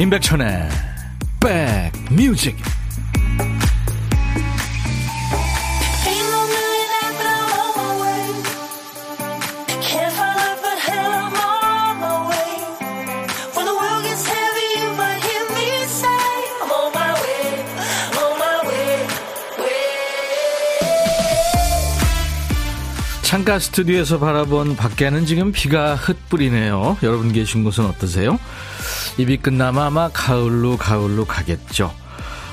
임백천의 백뮤직 창가 스튜디오에서 바라본 밖에는 지금 비가 흩뿌리네요. 여러분 계신 곳은 어떠세요? 입이 끝나면 아마 가을로 가을로 가겠죠.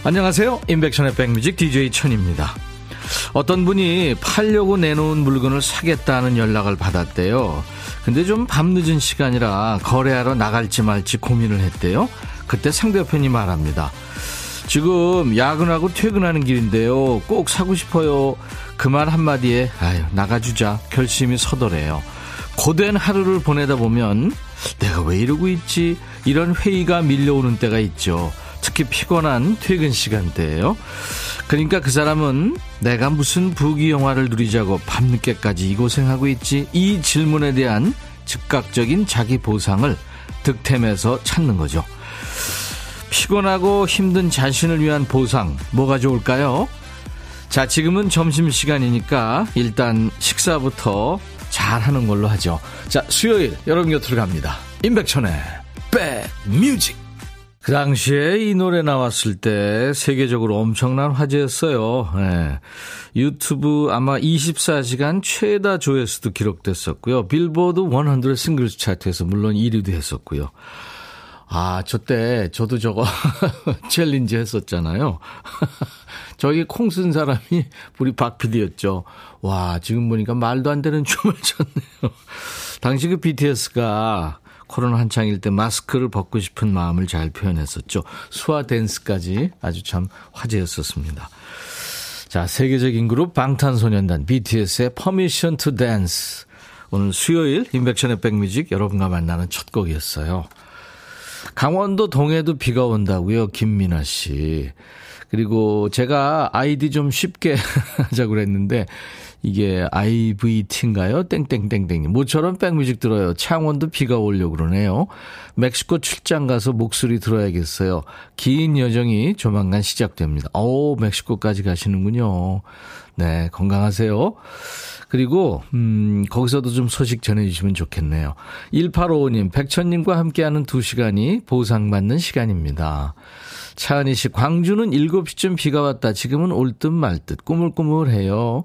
안녕하세요. 인백션의 백뮤직 DJ 천입니다. 어떤 분이 팔려고 내놓은 물건을 사겠다는 연락을 받았대요. 근데 좀 밤늦은 시간이라 거래하러 나갈지 말지 고민을 했대요. 그때 상대편이 말합니다. 지금 야근하고 퇴근하는 길인데요. 꼭 사고 싶어요. 그 말 한마디에 아유 나가주자 결심이 서더래요. 고된 하루를 보내다 보면 내가 왜 이러고 있지? 이런 회의가 밀려오는 때가 있죠. 특히 피곤한 퇴근 시간대예요. 그러니까 그 사람은 내가 무슨 부귀 영화를 누리자고 밤늦게까지 이 고생하고 있지? 이 질문에 대한 즉각적인 자기 보상을 득템해서 찾는 거죠. 피곤하고 힘든 자신을 위한 보상 뭐가 좋을까요? 자, 지금은 점심시간이니까 일단 식사부터 잘 하는 걸로 하죠. 자, 수요일 여러분 곁으로 갑니다. 임백천의 백뮤직. 그 당시에 이 노래 나왔을 때 세계적으로 엄청난 화제였어요. 네. 유튜브 아마 24시간 최다 조회수도 기록됐었고요. 빌보드 100 singles 차트에서 물론 1위도 했었고요. 아, 저 때 저도 저거 챌린지 했었잖아요. 저기 콩 쓴 사람이 우리 박 PD였죠. 와, 지금 보니까 말도 안 되는 춤을 췄네요. 당시 그 BTS가 코로나 한창일 때 마스크를 벗고 싶은 마음을 잘 표현했었죠. 수화 댄스까지 아주 참 화제였었습니다. 자, 세계적인 그룹 방탄소년단 BTS의 Permission to Dance. 오늘 수요일 인백션의 백뮤직 여러분과 만나는 첫 곡이었어요. 강원도 동해도 비가 온다고요. 김민아 씨. 그리고 제가 아이디 좀 쉽게 하자고 그랬는데 이게 IVT인가요? 땡땡땡땡. 모처럼 백뮤직 들어요. 창원도 비가 오려고 그러네요. 멕시코 출장 가서 목소리 들어야겠어요. 긴 여정이 조만간 시작됩니다. 오, 멕시코까지 가시는군요. 네, 건강하세요. 그리고, 음, 거기서도 좀 소식 전해주시면 좋겠네요. 1855님, 백천님과 함께하는 두 시간이 보상받는 시간입니다. 차은희 씨, 광주는 7시쯤 비가 왔다. 지금은 올 듯 말 듯. 꾸물꾸물해요.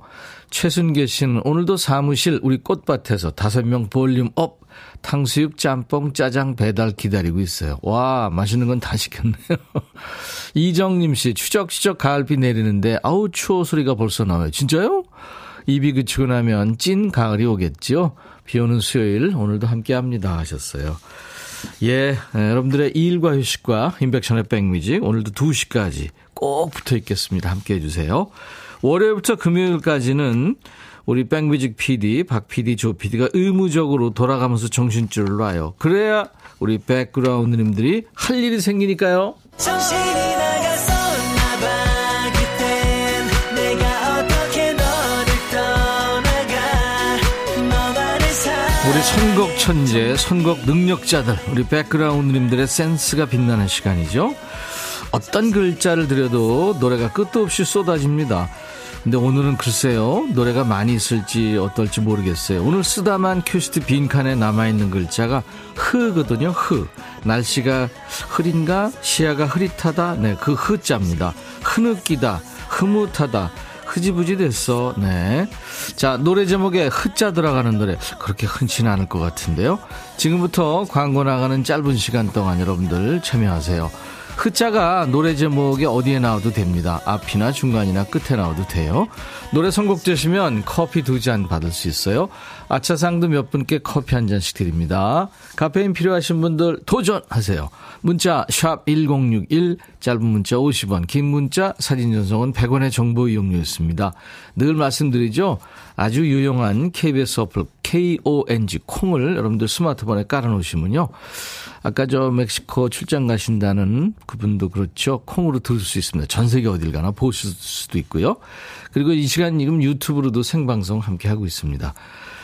최순계 씨는 오늘도 사무실 우리 꽃밭에서 다섯 명 볼륨 up. 탕수육, 짬뽕, 짜장 배달 기다리고 있어요. 와, 맛있는 건 다 시켰네요. 이정님 씨, 추적추적 가을비 내리는데, 아우, 추워 소리가 벌써 나와요. 진짜요? 이 비 그치고 나면 찐 가을이 오겠죠? 비 오는 수요일, 오늘도 함께 합니다. 하셨어요. 예, 여러분들의 일과 휴식과 인백션의 백뮤직 오늘도 2시까지 꼭 붙어 있겠습니다. 함께 해주세요. 월요일부터 금요일까지는 우리 백뮤직 PD, 박 PD, 조 PD가 의무적으로 돌아가면서 정신줄을 놔요. 그래야 우리 백그라운드님들이 할 일이 생기니까요. 정신이 선곡 천재, 선곡 능력자들, 우리 백그라운드님들의 센스가 빛나는 시간이죠. 어떤 글자를 드려도 노래가 끝도 없이 쏟아집니다. 근데 오늘은 글쎄요, 노래가 많이 있을지 어떨지 모르겠어요. 오늘 쓰다만 큐시트 빈칸에 남아있는 글자가 흐거든요, 흐. 날씨가 흐린가? 시야가 흐릿하다? 네, 그 흐자입니다. 흐느끼다, 흐뭇하다. 흐지부지 됐어. 네. 자, 노래 제목에 흐자 들어가는 노래. 그렇게 흔치는 않을 것 같은데요. 지금부터 광고 나가는 짧은 시간 동안 여러분들 참여하세요. 흐자가 노래 제목에 어디에 나와도 됩니다. 앞이나 중간이나 끝에 나와도 돼요. 노래 선곡되시면 커피 두 잔 받을 수 있어요. 아차상도 몇 분께 커피 한 잔씩 드립니다. 카페인 필요하신 분들 도전하세요. 문자 1061, 짧은 문자 50원, 긴 문자 사진 전송은 100원의 정보 이용료였습니다. 늘 말씀드리죠. 아주 유용한 KBS 어플 KONG 콩을 여러분들 스마트폰에 깔아놓으시면요. 아까 저 멕시코 출장 가신다는 그분도 그렇죠. 콩으로 들을 수 있습니다. 전 세계 어딜 가나 보실 수도 있고요. 그리고 이 시간 지금 유튜브로도 생방송 함께 하고 있습니다.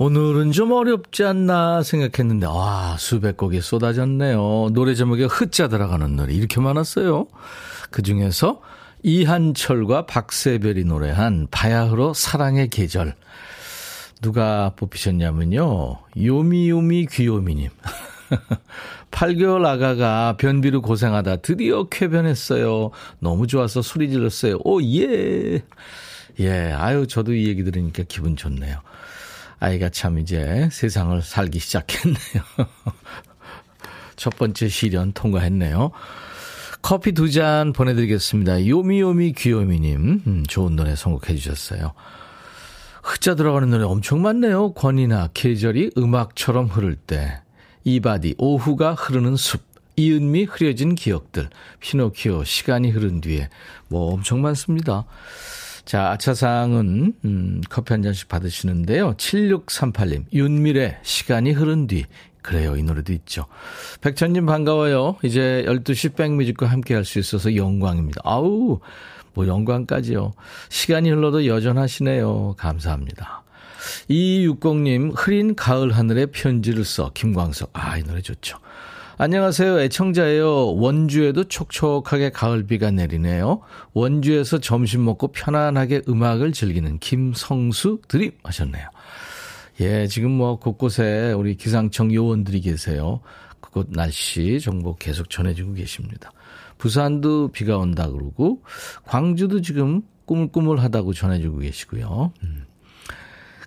오늘은 좀 어렵지 않나 생각했는데, 와, 수백 곡이 쏟아졌네요. 노래 제목에 흑자 들어가는 노래 이렇게 많았어요. 그 중에서 이한철과 박세별이 노래한 바야흐로 사랑의 계절. 누가 뽑히셨냐면요. 요미요미 귀요미님. 8개월 아가가 변비로 고생하다 드디어 쾌변했어요. 너무 좋아서 소리 질렀어요. 오, 예. 예, 아유, 저도 이 얘기 들으니까 기분 좋네요. 아이가 참 이제 세상을 살기 시작했네요. 첫 번째 시련 통과했네요. 커피 두 잔 보내드리겠습니다. 요미요미 귀요미님, 음, 좋은 노래 선곡해 주셨어요. 흑자 들어가는 노래 엄청 많네요. 권이나 계절이 음악처럼 흐를 때, 이바디 오후가 흐르는 숲, 이은미 흐려진 기억들, 피노키오 시간이 흐른 뒤에 뭐 엄청 많습니다. 자, 아차상은 음, 커피 한 잔씩 받으시는데요. 7638님, 윤미래 시간이 흐른 뒤. 그래요. 이 노래도 있죠. 백천님 반가워요. 이제 12시 백뮤직과 함께 할 수 있어서 영광입니다. 아우, 뭐 영광까지요. 시간이 흘러도 여전하시네요. 감사합니다. 2260님, 흐린 가을 하늘에 편지를 써. 김광석. 아, 이 노래 좋죠. 안녕하세요. 애청자예요. 원주에도 촉촉하게 가을비가 내리네요. 원주에서 점심 먹고 편안하게 음악을 즐기는 김성수 드림 하셨네요. 예, 지금 뭐 곳곳에 우리 기상청 요원들이 계세요. 그곳 날씨 정보 계속 전해주고 계십니다. 부산도 비가 온다 그러고 광주도 지금 꾸물꾸물하다고 전해주고 계시고요. 음.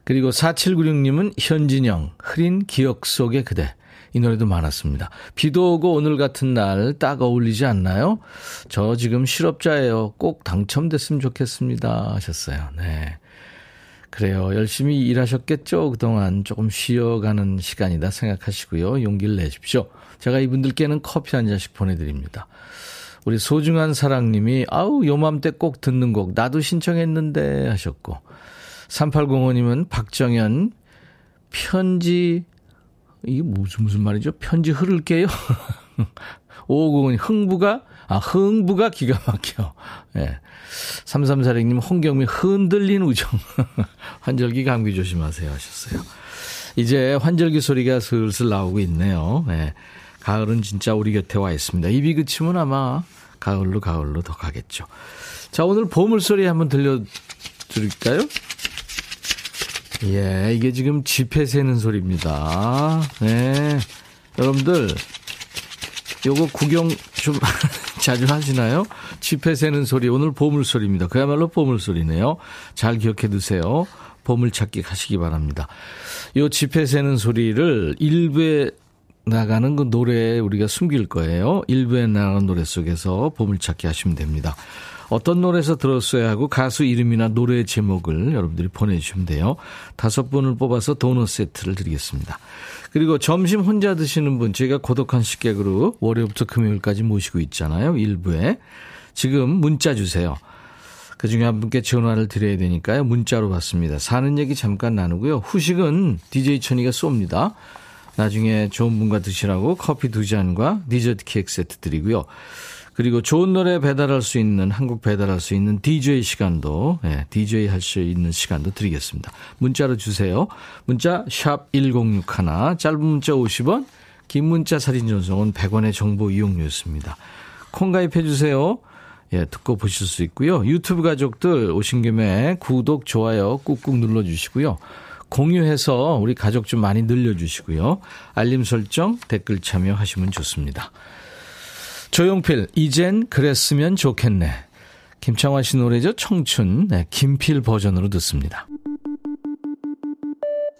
그리고 4796님은 현진영 흐린 기억 속의 그대 이 노래도 많았습니다. 비도 오고 오늘 같은 날 딱 어울리지 않나요? 저 지금 실업자예요. 꼭 당첨됐으면 좋겠습니다. 하셨어요. 네. 그래요. 열심히 일하셨겠죠? 그동안 조금 쉬어가는 시간이다 생각하시고요. 용기를 내십시오. 제가 이분들께는 커피 한 잔씩 보내드립니다. 우리 소중한 사랑님이 아우 요맘때 꼭 듣는 곡 나도 신청했는데 하셨고 3805님은 박정현 편지 이게 무슨 무슨 말이죠? 편지 흐를게요. 5590님 흥부가 아 흥부가 기가 막혀. 예. 네. 3346님 홍경미 흔들린 우정. 환절기 감기 조심하세요 하셨어요. 이제 환절기 소리가 슬슬 나오고 있네요. 네. 가을은 진짜 우리 곁에 와 있습니다. 입이 그치면 아마 가을로 가을로 더 가겠죠. 자, 오늘 보물소리 한번 들려드릴까요? 예, 이게 지금 지폐 세는 소리입니다. 네. 여러분들, 요거 구경 좀 자주 하시나요? 지폐 세는 소리, 오늘 보물소리입니다. 그야말로 보물소리네요. 잘 기억해 두세요. 보물찾기 가시기 바랍니다. 요 지폐 세는 소리를 일부에 나가는 그 노래에 우리가 숨길 거예요. 일부에 나가는 노래 속에서 보물찾기 하시면 됩니다. 어떤 노래에서 들었어야 하고 가수 이름이나 노래 제목을 여러분들이 보내주시면 돼요. 다섯 분을 뽑아서 도넛 세트를 드리겠습니다. 그리고 점심 혼자 드시는 분, 제가 고독한 식객으로 월요일부터 금요일까지 모시고 있잖아요. 일부에. 지금 문자 주세요. 그 중에 한 분께 전화를 드려야 되니까요. 문자로 받습니다. 사는 얘기 잠깐 나누고요. 후식은 DJ 천이가 쏩니다. 나중에 좋은 분과 드시라고 커피 두 잔과 디저트 케이크 세트 드리고요. 그리고 좋은 노래 배달할 수 있는 한국 배달할 수 있는 DJ 시간도 예, DJ 할 수 있는 시간도 드리겠습니다. 문자로 주세요. 문자 샵 1061, 짧은 문자 50원, 긴 문자 사진 전송은 100원의 정보 이용료였습니다. 콩 가입해 주세요. 예, 듣고 보실 수 있고요. 유튜브 가족들 오신 김에 구독, 좋아요 꾹꾹 눌러 주시고요. 공유해서 우리 가족 좀 많이 늘려 주시고요. 알림 설정, 댓글 참여하시면 좋습니다. 조용필, 이젠 그랬으면 좋겠네. 김창완 씨 노래죠. 청춘. 네, 김필 버전으로 듣습니다.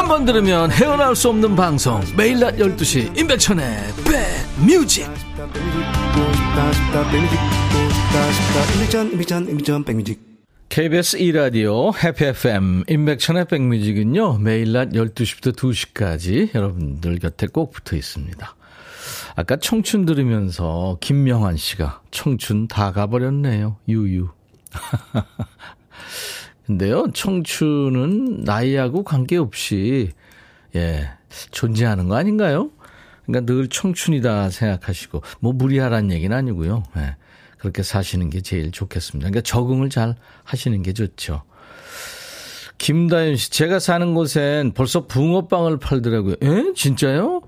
한 번 들으면 헤어나올 수 없는 방송. 매일 낮 12시 임백천의 백뮤직. KBS 2라디오 해피 FM 임백천의 백뮤직은요 매일 낮 12시부터 2시까지 여러분들 곁에 꼭 붙어 있습니다. 아까 청춘 들으면서 김명환 씨가 청춘 다 가버렸네요. 유유 근데요 청춘은 나이하고 관계없이 예 존재하는 거 아닌가요? 그러니까 늘 청춘이다 생각하시고 뭐 무리하라는 얘기는 아니고요. 네. 그렇게 사시는 게 제일 좋겠습니다. 그러니까 적응을 잘 하시는 게 좋죠. 김다윤 씨, 제가 사는 곳엔 벌써 붕어빵을 팔더라고요. 에? 진짜요?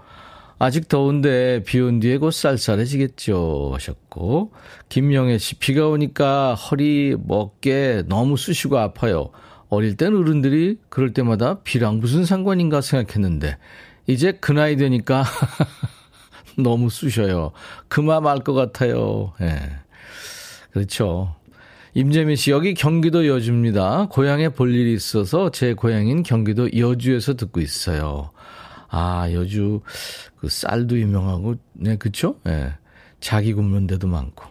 아직 더운데 비 온 뒤에 곧 쌀쌀해지겠죠. 하셨고. 김영애 씨, 비가 오니까 허리, 먹게 너무 쑤시고 아파요. 어릴 땐 어른들이 그럴 때마다 비랑 무슨 상관인가 생각했는데, 이제 그 나이 되니까 너무 쑤셔요. 그만 알 것 같아요. 예. 네. 그렇죠. 임재민 씨, 여기 경기도 여주입니다. 고향에 볼 일이 있어서 제 고향인 경기도 여주에서 듣고 있어요. 아, 여주, 그 쌀도 유명하고, 네, 그쵸? 예. 네. 자기 굽는 데도 많고.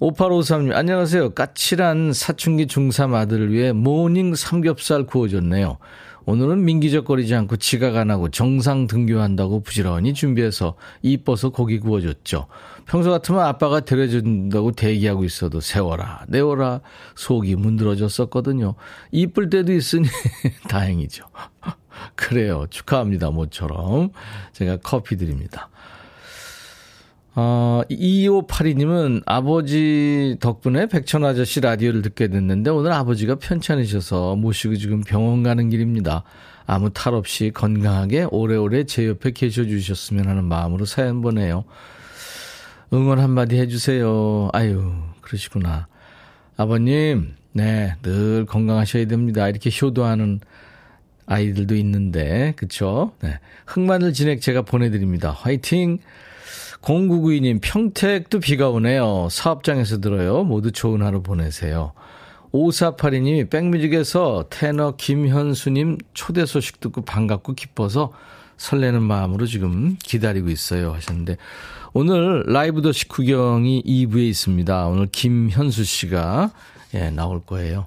5853님, 안녕하세요. 까칠한 사춘기 중3 아들을 위해 모닝 삼겹살 구워줬네요. 오늘은 민기적거리지 않고 지각 안 하고 정상 등교한다고 부지런히 준비해서 이뻐서 고기 구워줬죠. 평소 같으면 아빠가 데려준다고 대기하고 있어도 세월아, 네월아 속이 문드러졌었거든요. 이쁠 때도 있으니 다행이죠. 그래요. 축하합니다. 모처럼. 제가 커피 드립니다. 어, 2582님은 아버지 덕분에 백천 아저씨 라디오를 듣게 됐는데 오늘 아버지가 편찮으셔서 모시고 지금 병원 가는 길입니다. 아무 탈 없이 건강하게 오래오래 제 옆에 계셔 주셨으면 하는 마음으로 사연 보내요. 응원 한마디 해주세요. 아유, 그러시구나. 아버님, 네, 늘 건강하셔야 됩니다. 이렇게 효도하는 아이들도 있는데, 그쵸? 네. 흑마늘 진액 제가 보내드립니다. 화이팅! 0992님, 평택도 비가 오네요. 사업장에서 들어요. 모두 좋은 하루 보내세요. 5482님이 백뮤직에서 테너 김현수님 초대 소식 듣고 반갑고 기뻐서 설레는 마음으로 지금 기다리고 있어요 하셨는데 오늘 라이브 더시 구경이 2부에 있습니다. 오늘 김현수 씨가 예, 나올 거예요.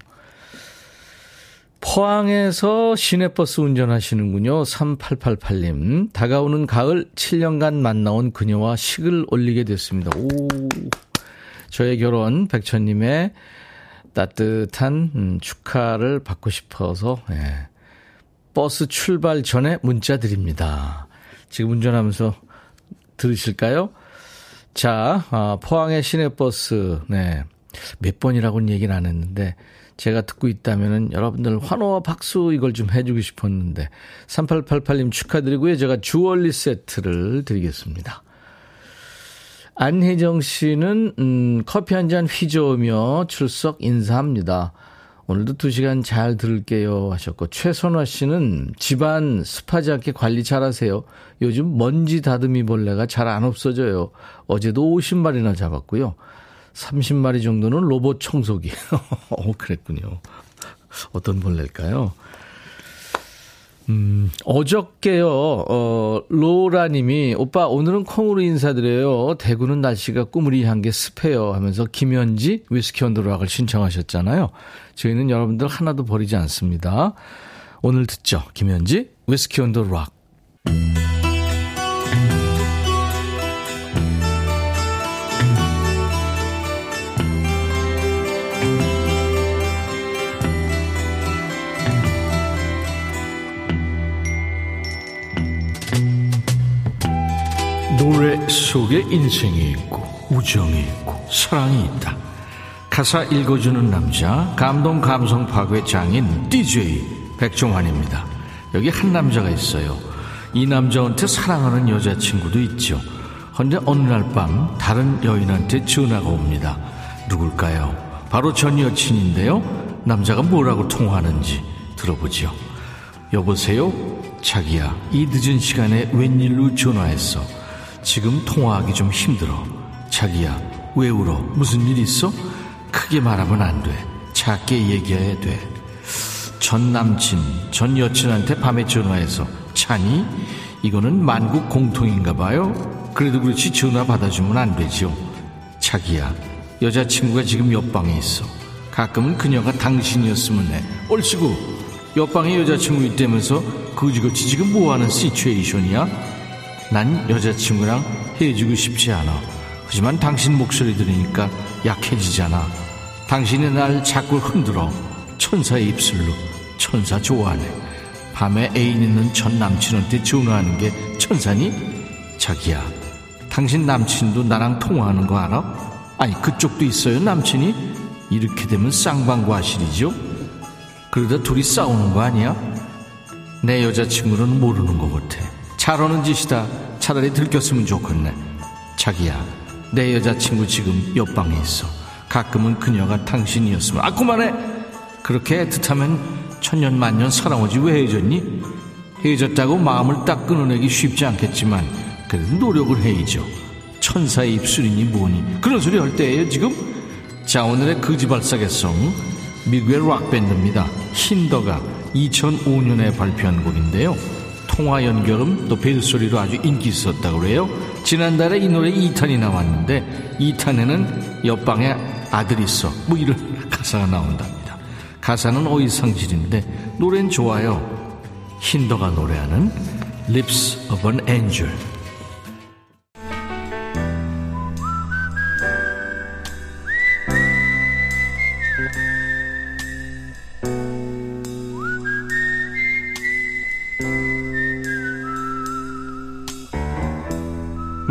포항에서 시내버스 운전하시는군요. 3888님. 다가오는 가을 7년간 만나온 그녀와 식을 올리게 됐습니다. 오. 저의 결혼 백천님의 따뜻한 음, 축하를 받고 싶어서 예. 버스 출발 전에 문자 드립니다. 지금 운전하면서 들으실까요? 자, 아, 포항의 시내버스, 네. 몇 번이라고는 얘기는 안 했는데, 제가 듣고 있다면은 여러분들 환호와 박수 이걸 좀 해주고 싶었는데 3888님 축하드리고요. 제가 주얼리 세트를 드리겠습니다. 안혜정 씨는 음, 커피 한 잔 휘저으며 출석 인사합니다. 오늘도 두 시간 잘 들을게요 하셨고 최선화 씨는 집안 습하지 않게 관리 잘하세요. 요즘 먼지 다듬이 벌레가 잘 안 없어져요. 어제도 50마리나 잡았고요. 30마리 정도는 로봇 청소기. 어, 그랬군요. 어떤 벌레일까요? 음, 어저께요, 어, 로라 님이, 오빠, 오늘은 콩으로 인사드려요. 대구는 날씨가 꾸무리한 게 습해요. 하면서 김현지 위스키 언더락을 신청하셨잖아요. 저희는 여러분들 하나도 버리지 않습니다. 오늘 듣죠. 김현지 위스키 언더락. 노래 속에 인생이 있고 우정이 있고 사랑이 있다. 가사 읽어주는 남자 감동 감성 파괴 장인 DJ 백종환입니다. 여기 한 남자가 있어요. 이 남자한테 사랑하는 여자친구도 있죠. 헌데 어느 날 밤 다른 여인한테 전화가 옵니다. 누굴까요? 바로 전 여친인데요. 남자가 뭐라고 통화하는지 들어보죠. 여보세요? 자기야, 이 늦은 시간에 웬일로 전화했어? 지금 통화하기 좀 힘들어. 자기야, 왜 울어? 무슨 일 있어? 크게 말하면 안 돼. 작게 얘기해야 돼. 전 남친, 전 여친한테 밤에 전화해서 차니? 이거는 만국 공통인가 봐요. 그래도 그렇지 전화 받아주면 안 되죠. 자기야, 여자친구가 지금 옆방에 있어. 가끔은 그녀가 당신이었으면 해. 옳시고, 옆방에 여자친구 있다면서 거지같이 지금 뭐하는 시츄에이션이야? 난 여자친구랑 헤어지고 싶지 않아. 하지만 당신 목소리 들으니까 약해지잖아. 당신이 날 자꾸 흔들어. 천사의 입술로. 천사 좋아하네. 밤에 애인 있는 전 남친한테 전화하는 게 천사니? 자기야, 당신 남친도 나랑 통화하는 거 알아? 아니, 그쪽도 있어요, 남친이? 이렇게 되면 쌍방과실이죠? 그러다 둘이 싸우는 거 아니야? 내 여자친구는 모르는 것 같아. 잘하는 짓이다. 차라리 들켰으면 좋겠네. 자기야, 내 여자친구 지금 옆방에 있어. 가끔은 그녀가 당신이었으면. 아, 그만해! 그렇게 애틋하면 천년만년 사랑하지 왜 헤어졌니? 헤어졌다고 마음을 딱 끊어내기 쉽지 않겠지만, 그래도 노력을 해야죠. 천사의 입술이니 뭐니. 그런 소리 할 때예요, 지금? 자, 오늘의 거지발사계송. 미국의 락밴드입니다. 힌더가 2005년에 발표한 곡인데요. 통화 연결음 또 벨소리로 아주 인기 있었다고 그래요. 지난달에 이 노래 2탄이 나왔는데 2탄에는 옆방에 아들이 있어. 뭐 이런 가사가 나온답니다. 가사는 어이상질인데 노래는 좋아요. 힌더가 노래하는 Lips of an Angel.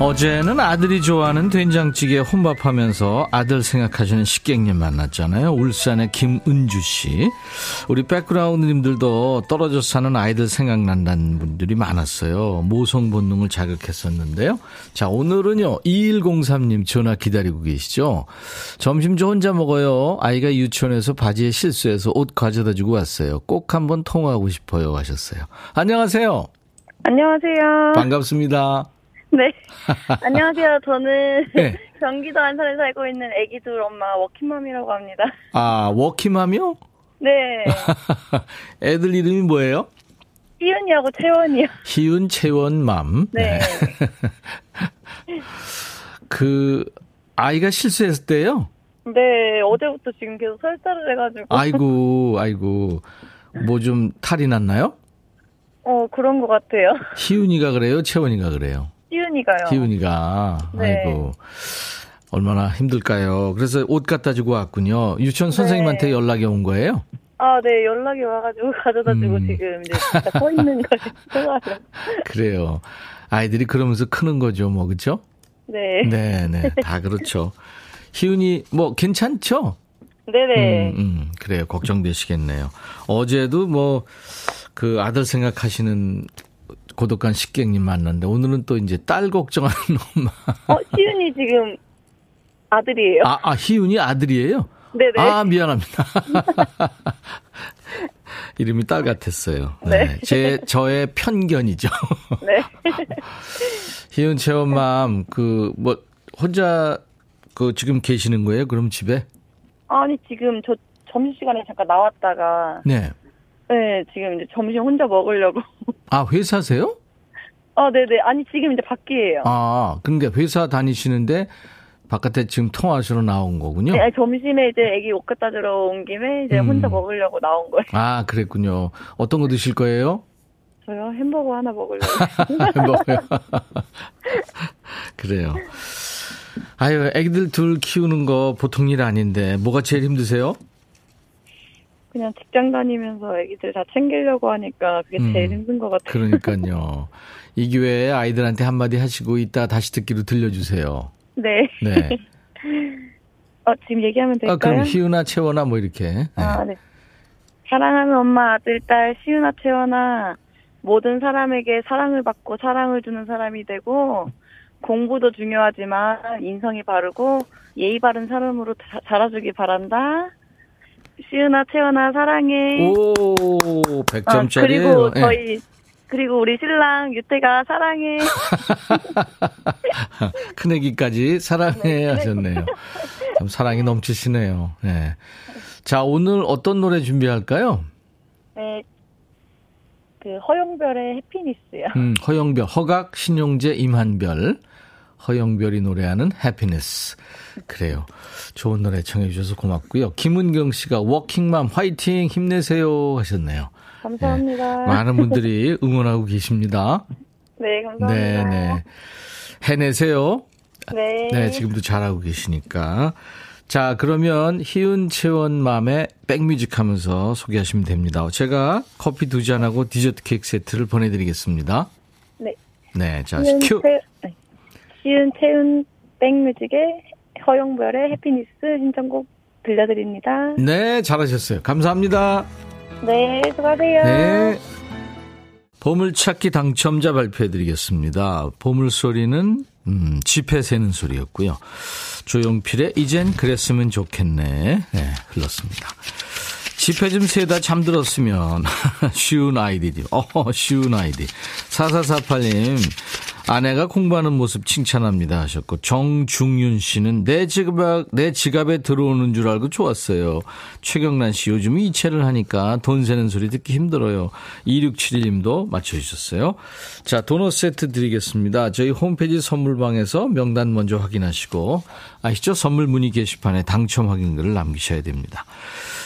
어제는 아들이 좋아하는 된장찌개 혼밥하면서 아들 생각하시는 식객님 만났잖아요. 울산의 김은주 씨. 우리 백그라운드님들도 떨어져 사는 아이들 생각난다는 분들이 많았어요. 모성 본능을 자극했었는데요. 자, 오늘은요. 2103님 전화 기다리고 계시죠? 점심 저 혼자 먹어요. 아이가 유치원에서 바지에 실수해서 옷 가져다 주고 왔어요. 꼭 한번 통화하고 싶어요 하셨어요. 안녕하세요. 안녕하세요. 반갑습니다. 네. 안녕하세요. 저는 네. 경기도 안산에 살고 있는 아기 둘 엄마 워킹맘이라고 합니다. 아, 워킹맘이요? 네. 애들 이름이 뭐예요? 희은이하고 채원이요. 희은, 채원, 맘. 네. 그, 아이가 실수했을 때요? 네. 어제부터 지금 계속 설사를 해가지고. 아이고, 아이고. 뭐 좀 탈이 났나요? 어, 그런 것 같아요. 희은이가 그래요? 채원이가 그래요? 희은이가요. 희은이가. 네. 아이고. 얼마나 힘들까요? 그래서 옷 갖다 주고 왔군요. 유치원 선생님한테 연락이 온 거예요? 아, 네. 연락이 와가지고 가져다 주고 음. 지금 이제 서 있는 거예요. 통화를. 그래요. 아이들이 그러면서 크는 거죠, 뭐, 그죠? 네. 네, 네. 다 그렇죠. 희은이, 뭐, 괜찮죠? 네네. 음, 음, 그래요. 걱정되시겠네요. 어제도 뭐, 그 아들 생각하시는 고독한 식객님 만났는데, 오늘은 또 이제 딸 걱정하는 엄마. 어, 희은이 지금 아들이에요. 아, 아, 희은이 아들이에요? 네네. 아, 미안합니다. 이름이 딸 같았어요. 네. 네. 제, 저의 편견이죠. 네. 희은 체험맘, 그, 뭐, 혼자, 그, 지금 계시는 거예요? 그럼 집에? 아니, 지금 저 점심시간에 잠깐 나왔다가, 네. 네, 지금 이제 점심 혼자 먹으려고. 아, 회사세요? 아, 네네. 아니, 지금 이제 밖이에요. 아, 그러니까 회사 다니시는데 바깥에 지금 통화하시러 나온 거군요. 네, 점심에 이제 애기 옷 갖다 주러 온 김에 이제 음. 혼자 먹으려고 나온 거예요. 아, 그랬군요. 어떤 거 드실 거예요? 저요? 햄버거 하나 먹으려고. 먹어요. 그래요. 아유, 애기들 둘 키우는 거 보통 일 아닌데 뭐가 제일 힘드세요? 그냥 직장 다니면서 애기들 다 챙기려고 하니까 그게 제일 음. 힘든 것 같아요. 그러니까요. 이 기회에 아이들한테 한마디 하시고 이따 다시 듣기로 들려주세요. 네. 네. 어, 지금 얘기하면 될까요? 아, 그럼 희은아, 채원아 뭐 이렇게. 네. 아, 네. 사랑하는 엄마, 아들, 딸, 시은아, 채원아, 모든 사람에게 사랑을 받고 사랑을 주는 사람이 되고, 공부도 중요하지만 인성이 바르고 예의 바른 사람으로 자, 자라주기 바란다. 시은아, 채원아, 사랑해. 오, 어, 100점짜리예요. 그리고 저희, 그리고 우리 신랑 유태가 사랑해. 큰애기까지 사랑해 네. 하셨네요. 참 사랑이 넘치시네요. 네. 자, 오늘 어떤 노래 준비할까요? 네, 그 허용별의 해피니스요. 음, 허영별, 허각, 신용재, 임한별. 허영별이 노래하는 해피니스. 그래요. 좋은 노래 청해 주셔서 고맙고요. 김은경 씨가 워킹맘 화이팅 힘내세요 하셨네요. 감사합니다. 많은 분들이 응원하고 계십니다. 네, 감사합니다. 네, 네. 해내세요. 네. 네, 지금도 잘하고 계시니까. 자, 그러면 희은 채원맘의 백뮤직 하면서 소개하시면 됩니다. 제가 커피 두 잔하고 디저트 케이크 세트를 보내드리겠습니다. 네. 네, 자, 시은, 큐. 채, 네. 시은 채운 백뮤직의 허용별의 해피니스 신청곡 들려드립니다. 네, 잘하셨어요. 감사합니다. 네, 수고하세요. 네. 보물찾기 당첨자 발표해드리겠습니다. 보물소리는, 음, 지폐 세는 소리였고요. 조용필의 이젠 그랬으면 좋겠네. 네, 흘렀습니다. 지폐 좀 세다 잠들었으면 쉬운 아이디죠. 어, 쉬운 아이디. 4448님 아내가 공부하는 모습 칭찬합니다 하셨고 정중윤 씨는 내 지갑 내 지갑에 들어오는 줄 알고 좋았어요. 최경란 씨 요즘 이체를 하니까 돈 세는 소리 듣기 힘들어요. 2671님도 맞춰 주셨어요. 자 도넛 세트 드리겠습니다. 저희 홈페이지 선물방에서 명단 먼저 확인하시고 아시죠? 선물 문의 게시판에 당첨 확인글을 남기셔야 됩니다.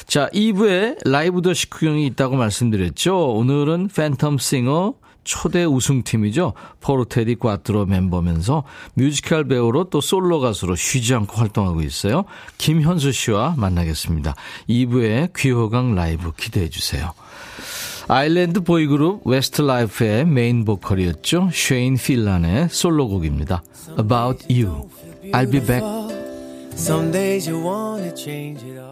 자, 2부에 라이브 더 식후경이 있다고 말씀드렸죠. 오늘은 팬텀 싱어 초대 우승팀이죠. 포르테디 꽈트로 멤버면서 뮤지컬 배우로 또 솔로 가수로 쉬지 않고 활동하고 있어요. 김현수 씨와 만나겠습니다. 2부에 귀호강 라이브 기대해 주세요. 아일랜드 보이그룹 웨스트 라이프의 메인 보컬이었죠. 쉐인 필란의 솔로곡입니다. About You. I'll be back. Some days you wanna change it all.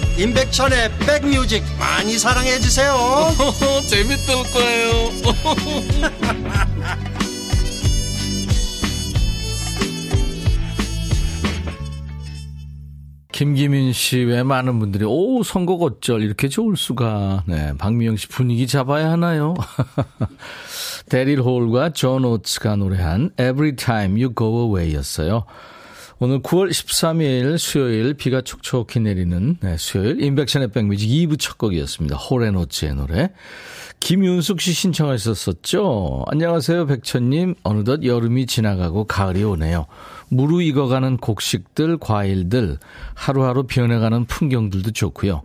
임백천의 백뮤직 많이 사랑해 주세요 재밌을 거예요 김기민 씨외 많은 분들이 오 선곡 어쩔 이렇게 좋을 수가 네 박미영 씨 분위기 잡아야 하나요? 데릴 홀과 존 오츠가 노래한 Every Time You Go Away였어요. 오늘 9월 13일 수요일 비가 촉촉히 내리는 네, 수요일 인백션의 백뮤직 2부 첫 곡이었습니다. 홀앤오츠의 노래. 김윤숙 씨 신청하셨었죠. 안녕하세요 백천님. 어느덧 여름이 지나가고 가을이 오네요. 무르익어가는 곡식들, 과일들, 하루하루 변해가는 풍경들도 좋고요.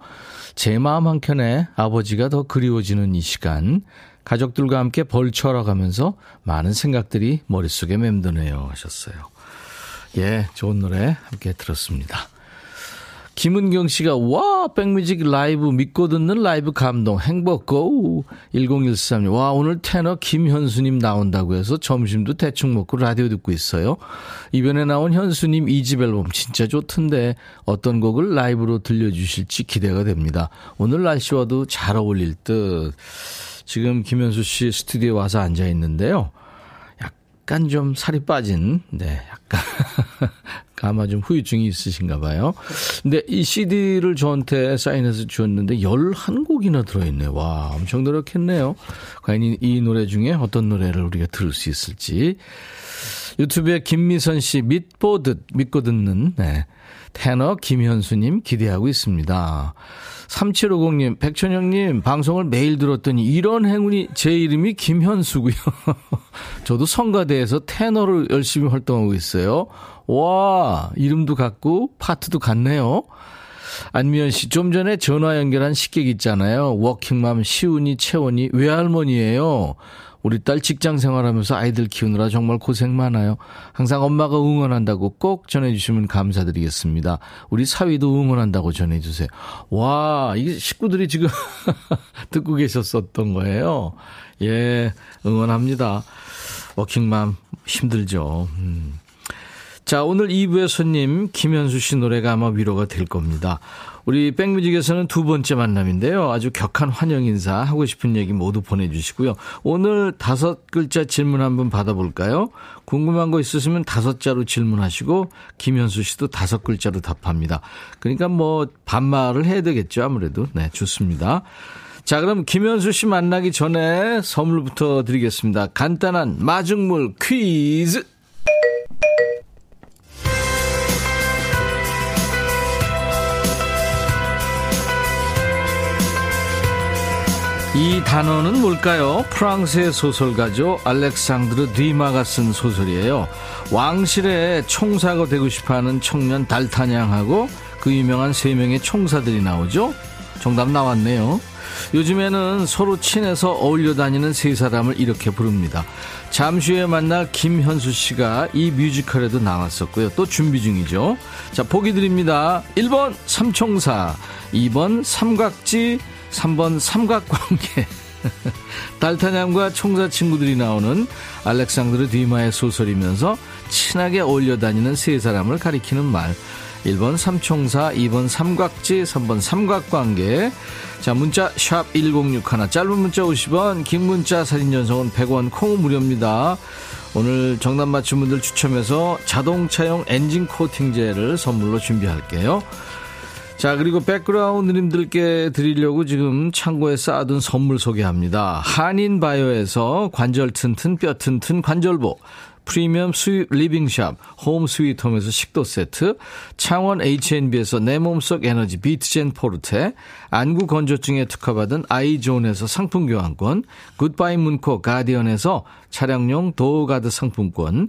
제 마음 한켠에 아버지가 더 그리워지는 이 시간 가족들과 함께 벌초하러 가면서 많은 생각들이 머릿속에 맴드네요 하셨어요. 예, 좋은 노래 함께 들었습니다. 김은경 씨가 와 백뮤직 라이브 믿고 듣는 라이브 감동 행복 고. 1013님 와 오늘 테너 김현수님 나온다고 해서 점심도 대충 먹고 라디오 듣고 있어요. 이번에 나온 현수님 2집 앨범 진짜 좋던데 어떤 곡을 라이브로 들려주실지 기대가 됩니다. 오늘 날씨와도 잘 어울릴 듯. 지금 김현수 씨 스튜디오에 와서 앉아 있는데요 약간 좀 살이 빠진, 네, 약간, 아마 좀 후유증이 있으신가 봐요. 근데 이 CD를 저한테 사인해서 주었는데 11곡이나 들어있네요. 와, 엄청 노력했네요. 과연 이, 이 노래 중에 어떤 노래를 우리가 들을 수 있을지. 유튜브에 김미선 씨 믿보 듣, 믿고 듣는, 네. 테너 김현수님 기대하고 있습니다. 3750님, 백천영님, 방송을 매일 들었더니 이런 행운이 제 이름이 김현수고요. 저도 성가대에서 테너로 열심히 활동하고 있어요. 와, 이름도 같고 파트도 같네요. 안미연 씨, 좀 전에 전화 연결한 식객 있잖아요. 워킹맘 시훈이, 채원이 외할머니예요. 우리 딸 직장 생활하면서 아이들 키우느라 정말 고생 많아요. 항상 엄마가 응원한다고 꼭 전해주시면 감사드리겠습니다. 우리 사위도 응원한다고 전해주세요. 와, 이게 식구들이 지금 듣고 계셨었던 거예요. 예, 응원합니다. 워킹맘 힘들죠. 음. 자, 오늘 2부의 손님 김현수 씨 노래가 아마 위로가 될 겁니다. 우리 백뮤직에서는 두 번째 만남인데요. 아주 격한 환영 인사 하고 싶은 얘기 모두 보내주시고요. 오늘 다섯 글자 질문 한번 받아볼까요? 궁금한 거 있으시면 다섯 자로 질문하시고 김현수 씨도 다섯 글자로 답합니다. 그러니까 뭐 반말을 해야 되겠죠. 아무래도. 네, 좋습니다. 자, 그럼 김현수 씨 만나기 전에 선물부터 드리겠습니다. 간단한 마중물 퀴즈. 이 단어는 뭘까요? 프랑스의 소설가죠. 알렉상드르 뒤마가 쓴 소설이에요. 왕실의 총사가 되고 싶어하는 청년 달타냥하고 그 유명한 세 명의 총사들이 나오죠. 정답 나왔네요. 요즘에는 서로 친해서 어울려 다니는 세 사람을 이렇게 부릅니다. 잠시 후에 만날 김현수 씨가 이 뮤지컬에도 나왔었고요. 또 준비 중이죠. 자, 보기 드립니다. 1번 삼총사, 2번 삼각지, 3번 삼각관계. 달타냥과 총사 친구들이 나오는 알렉산드르 디마의 소설이면서 친하게 어울려 다니는 세 사람을 가리키는 말. 1번 삼총사, 2번 삼각지, 3번 삼각관계. 자, 문자 샵 1061, 짧은 문자 50원, 긴 문자 사진 전송은 100원, 콩 무료입니다. 오늘 정답 맞춘 분들 추첨해서 자동차용 엔진 코팅제를 선물로 준비할게요. 자, 그리고 백그라운드님들께 드리려고 지금 창고에 쌓아둔 선물 소개합니다. 한인바이오에서 관절 튼튼 뼈 튼튼 관절보. 프리미엄 수입 리빙샵 홈 스위트홈에서 식도 세트, 창원 H&B에서 내 몸속 에너지 비트젠 포르테, 안구 건조증에 특허받은 아이존에서 상품 교환권, 굿바이 문코 가디언에서 차량용 door guard 상품권,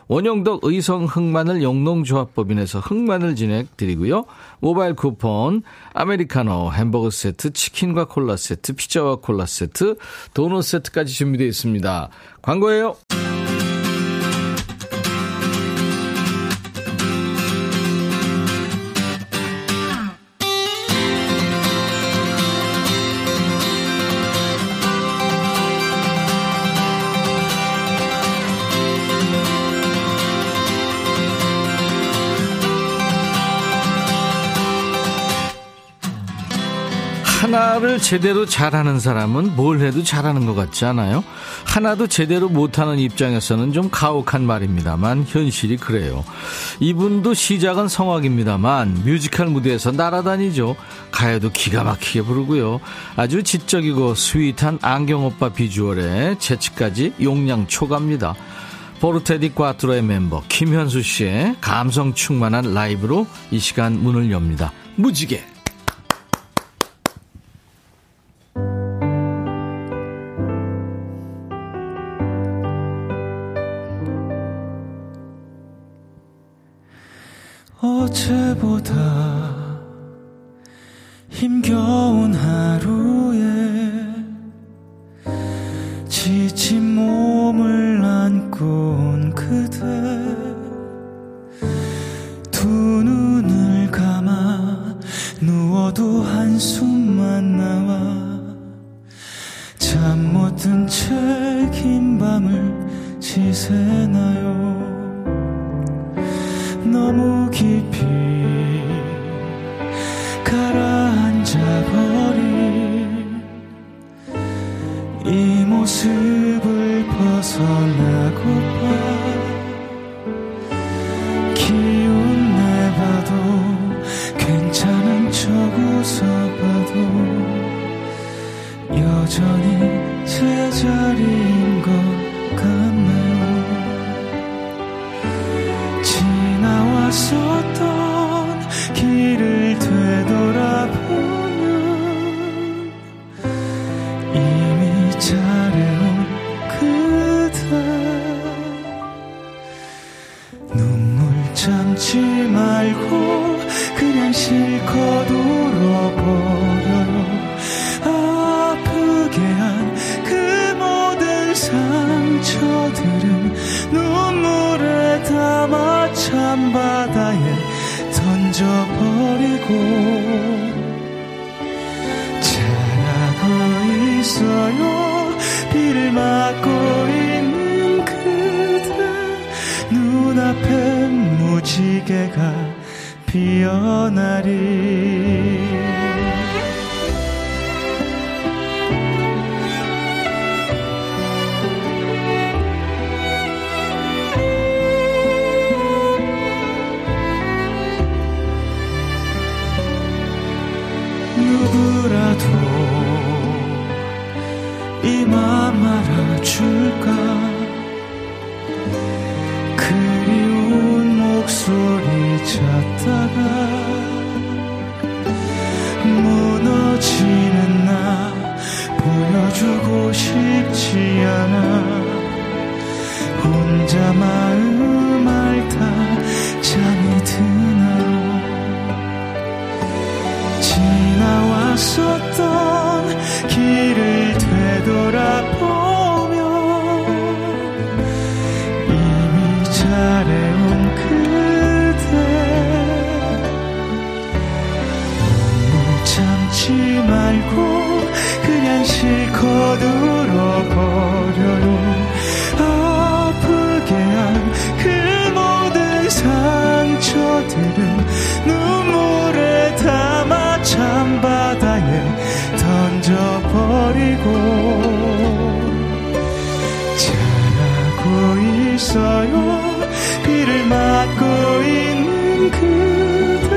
원형덕 의성 흑마늘 영농조합법인에서 흑마늘 진행 드리고요. 모바일 쿠폰, 아메리카노, 햄버거 세트, 치킨과 콜라 세트, 피자와 콜라 세트, 도넛 세트까지 준비되어 있습니다. 광고예요. 하나를 제대로 잘하는 사람은 뭘 해도 잘하는 것 같지 않아요? 하나도 제대로 못하는 입장에서는 좀 가혹한 말입니다만 현실이 그래요. 이분도 시작은 성악입니다만 뮤지컬 무대에서 날아다니죠. 가요도 기가 막히게 부르고요. 아주 지적이고 sweet한 안경오빠 비주얼에 재치까지 용량 초갑니다. 포르테디 꽈트로의 멤버 김현수 씨의 감성 충만한 라이브로 이 시간 문을 엽니다. 무지개 어제보다 힘겨운 하루에 지친 몸을 안고 온 그대 두 눈을 감아 누워도 한숨만 나와 잠 못 든 채 긴 밤을 지새나요 울어버려요 아프게 한 그 모든 상처들은 눈물에 담아 찬바 피어나리 버리고 잘하고 있어요. 비를 맞고 있는 그대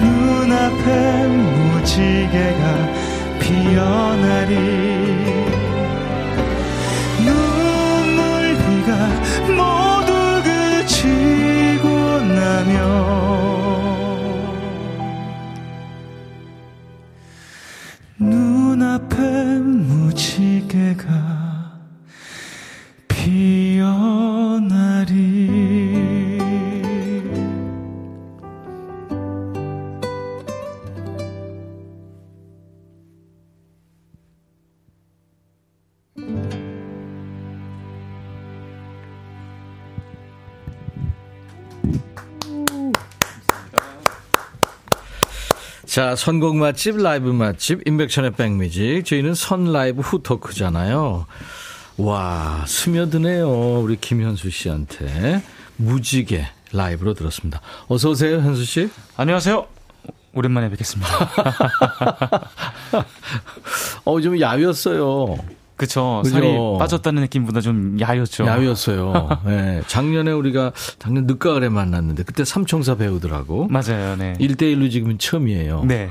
눈앞에 무지개가 피어나리 자, 선곡 맛집, 라이브 맛집, 인백션의 백뮤직. 저희는 선 라이브 후 토크잖아요. 와, 스며드네요. 우리 김현수 씨한테. 무지개 라이브로 들었습니다. 어서오세요, 현수 씨. 안녕하세요 오랜만에 뵙겠습니다 어, 좀 야위었어요. 그쵸 그죠? 살이 빠졌다는 느낌보다 좀 야였죠 야위었어요. 네, 작년에 우리가 작년 늦가을에 만났는데 그때 삼총사 배우들하고 맞아요 네 1대1로 지금은 처음이에요. 네.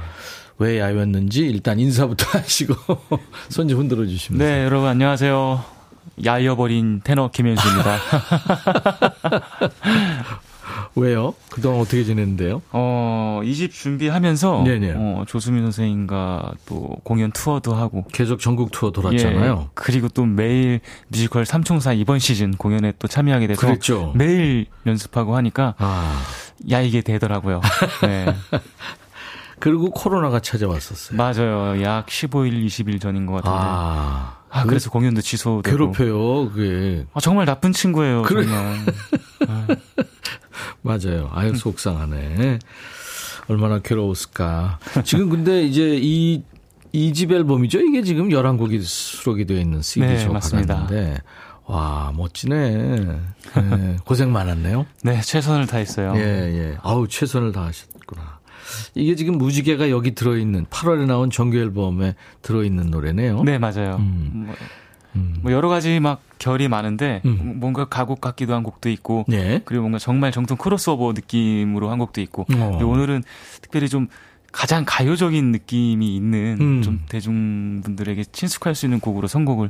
왜 야위었는지 일단 인사부터 하시고 손 좀 흔들어 주시면 네, 여러분 안녕하세요. 야이어버린 테너 김현수입니다. 왜요? 그동안 어떻게 지냈는데요? 어, 이 집 준비하면서 네네. 어, 조수민 선생님과 또 공연 투어도 하고 계속 전국 투어 돌았잖아요. 예, 그리고 또 매일 뮤지컬 삼총사 이번 시즌 공연에 또 참여하게 돼서 그랬죠. 매일 연습하고 하니까 아, 야 이게 되더라고요. 네. 그리고 코로나가 찾아왔었어요. 맞아요. 약 15일, 20일 전인 것 같은데. 아, 아, 그래서 공연도 취소되고. 괴롭혀요, 그게. 아, 정말 나쁜 친구예요. 그래. 정말. 맞아요. 아유, 속상하네. 얼마나 괴로웠을까. 지금 근데 이제 이, 이집 앨범이죠? 이게 지금 11곡이 수록이 되어 있는 CD 네, 저 맞습니다. 받았는데. 와, 멋지네. 네, 고생 많았네요. 네, 최선을 다했어요. 예, 예. 아우, 최선을 다하셨구나. 이게 지금 무지개가 여기 들어있는 8월에 나온 정규 앨범에 들어있는 노래네요. 네, 맞아요. 음. 뭐, 음. 뭐 여러 가지 막 결이 많은데 음. 뭔가 가곡 같기도 한 곡도 있고 네. 그리고 뭔가 정말 정통 크로스오버 느낌으로 한 곡도 있고 어. 오늘은 특별히 좀 가장 가요적인 느낌이 있는 음. 좀 대중분들에게 친숙할 수 있는 곡으로 선곡을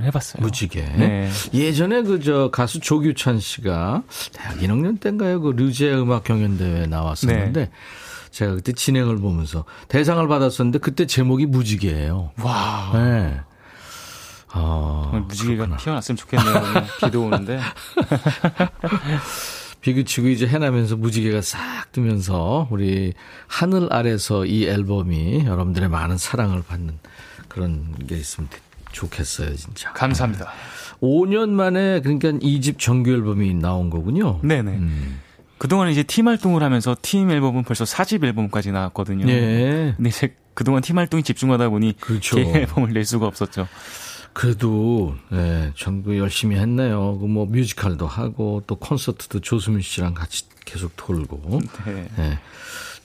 해봤어요. 무지개. 네. 예전에 그 저 가수 조규찬 씨가 대학 1학년 때인가요? 그 류제 음악 경연대회에 나왔었는데 네. 제가 그때 진행을 보면서 대상을 받았었는데 그때 제목이 무지개예요. 와. 네. 아, 정말 무지개가 그렇구나. 피어났으면 좋겠네요. 비도 오는데. 비 그치고 이제 해나면서 무지개가 싹 뜨면서 우리 하늘 아래서 이 앨범이 여러분들의 많은 사랑을 받는 그런 게 있으면 좋겠어요, 진짜. 감사합니다. 5년 만에 그러니까 2집 정규 앨범이 나온 거군요. 네네. 음. 그동안 이제 팀 활동을 하면서 팀 앨범은 벌써 4집 앨범까지 나왔거든요. 예. 근데 이제 그동안 팀 활동에 집중하다 보니 그렇죠. 개인 앨범을 낼 수가 없었죠. 그래도 예, 전부 열심히 했네요. 그 뭐 뮤지컬도 하고 또 콘서트도 조수민 씨랑 같이 계속 돌고. 네. 예.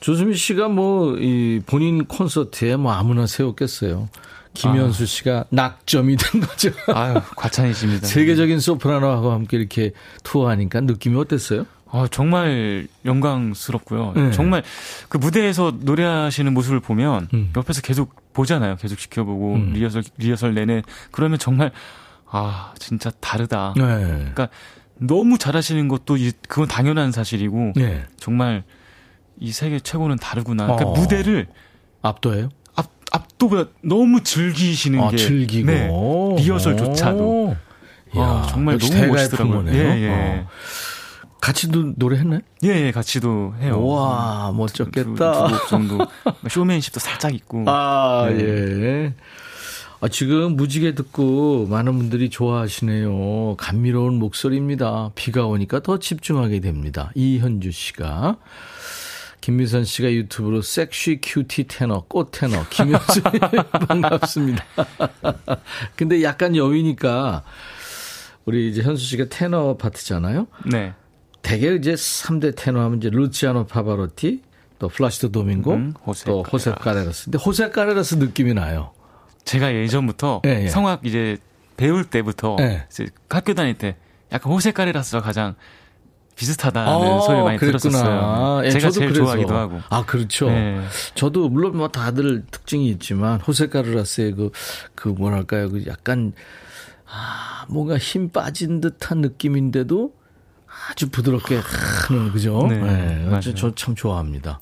조수민 씨가 뭐 이 본인 콘서트에 뭐 아무나 세웠겠어요. 김현수 씨가 낙점이 된 거죠. 아유, 과찬이십니다. 세계적인 소프라노하고 함께 이렇게 투어하니까 느낌이 어땠어요? 아, 정말 영광스럽고요. 네. 정말 그 무대에서 노래하시는 모습을 보면 음. 옆에서 계속 보잖아요. 계속 지켜보고 음. 리허설 리허설 내내 그러면 정말 아 진짜 다르다. 네. 그러니까 너무 잘하시는 것도 이- 그건 당연한 사실이고 네. 정말 이 세계 최고는 다르구나. 그러니까 어. 무대를 압도예요? 앞 압도보다 너무 즐기시는 아, 게 즐기고. 네, 리허설조차도 야, 정말 너무 멋있더라고요. 예, 예. 어. 같이 도 노래했나요? 예, 예, 같이도 해요. 와, 두- 멋졌겠다. 두곡 정도. 쇼맨십도 살짝 있고. 아, 네. 예. 아, 지금 무지개 듣고 많은 분들이 좋아하시네요. 감미로운 목소리입니다. 비가 오니까 더 집중하게 됩니다. 이현주 씨가. 김미선 씨가 유튜브로 섹시 cutie 테너, 꽃 테너, 김현수 반갑습니다. 근데 약간 여위니까 우리 이제 현수 씨가 테너 파트잖아요. 네. 대개 이제 3대 테너 하면 이제 루치아노 파바로티, 또 플라시도 도밍고, 음, 호세 또 호세 카레라스. 근데 호세 카레라스 느낌이 나요. 제가 예전부터 예, 예. 성악 이제 배울 때부터 예. 이제 학교 다닐 때 약간 호세카레라스와 가장 비슷하다는 아, 소리를 많이 그랬구나. 들었었어요. 예, 제가 제일 그래서. 좋아하기도 하고. 아, 그렇죠. 네. 저도 물론 뭐 다들 특징이 있지만 호세 카레라스의 그, 그 뭐랄까요. 그 약간, 아, 뭔가 힘 빠진 듯한 느낌인데도 아주 부드럽게 하는, 그죠? 네, 맞아요. 저참 좋아합니다.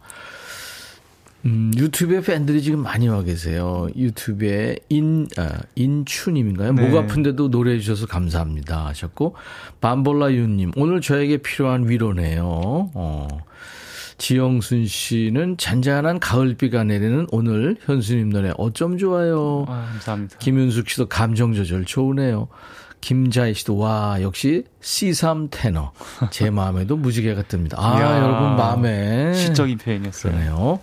음, 유튜브에 팬들이 지금 많이 와 계세요. 유튜브에 인, 아, 인추님인가요? 네. 목 아픈데도 노래해 주셔서 감사합니다 하셨고, 밤볼라유님, 오늘 저에게 필요한 위로네요. 어. 지영순 씨는 잔잔한 가을비가 내리는 오늘 현수님 노래 어쩜 좋아요. 아, 감사합니다. 김윤숙 씨도 감정 조절 좋으네요. 김자희 씨도 와 역시 C3 테너 제 마음에도 무지개가 뜹니다. 아 이야, 여러분 마음에 시적인 표현이었어요. 그러네요.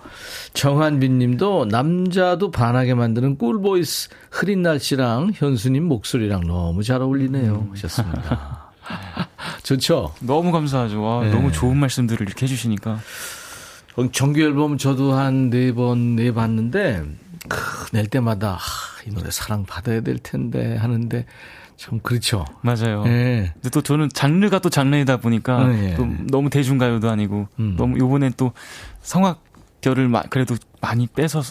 정한빈님도 남자도 반하게 만드는 꿀 voice 흐린 날씨랑 현수님 목소리랑 너무 잘 어울리네요. 음. 하셨습니다. 좋죠. 너무 감사하죠. 와, 네. 너무 좋은 말씀들을 이렇게 해주시니까. 정규 앨범 저도 한 네 번 내봤는데 크, 낼 때마다 아, 이 노래 사랑 받아야 될 텐데 하는데 참 그렇죠. 맞아요. 예. 근데 또 저는 장르가 또 장르이다 보니까 어, 예. 또 너무 대중가요도 아니고 음. 너무 요번엔 또 성악 결을 마- 그래도 많이 빼서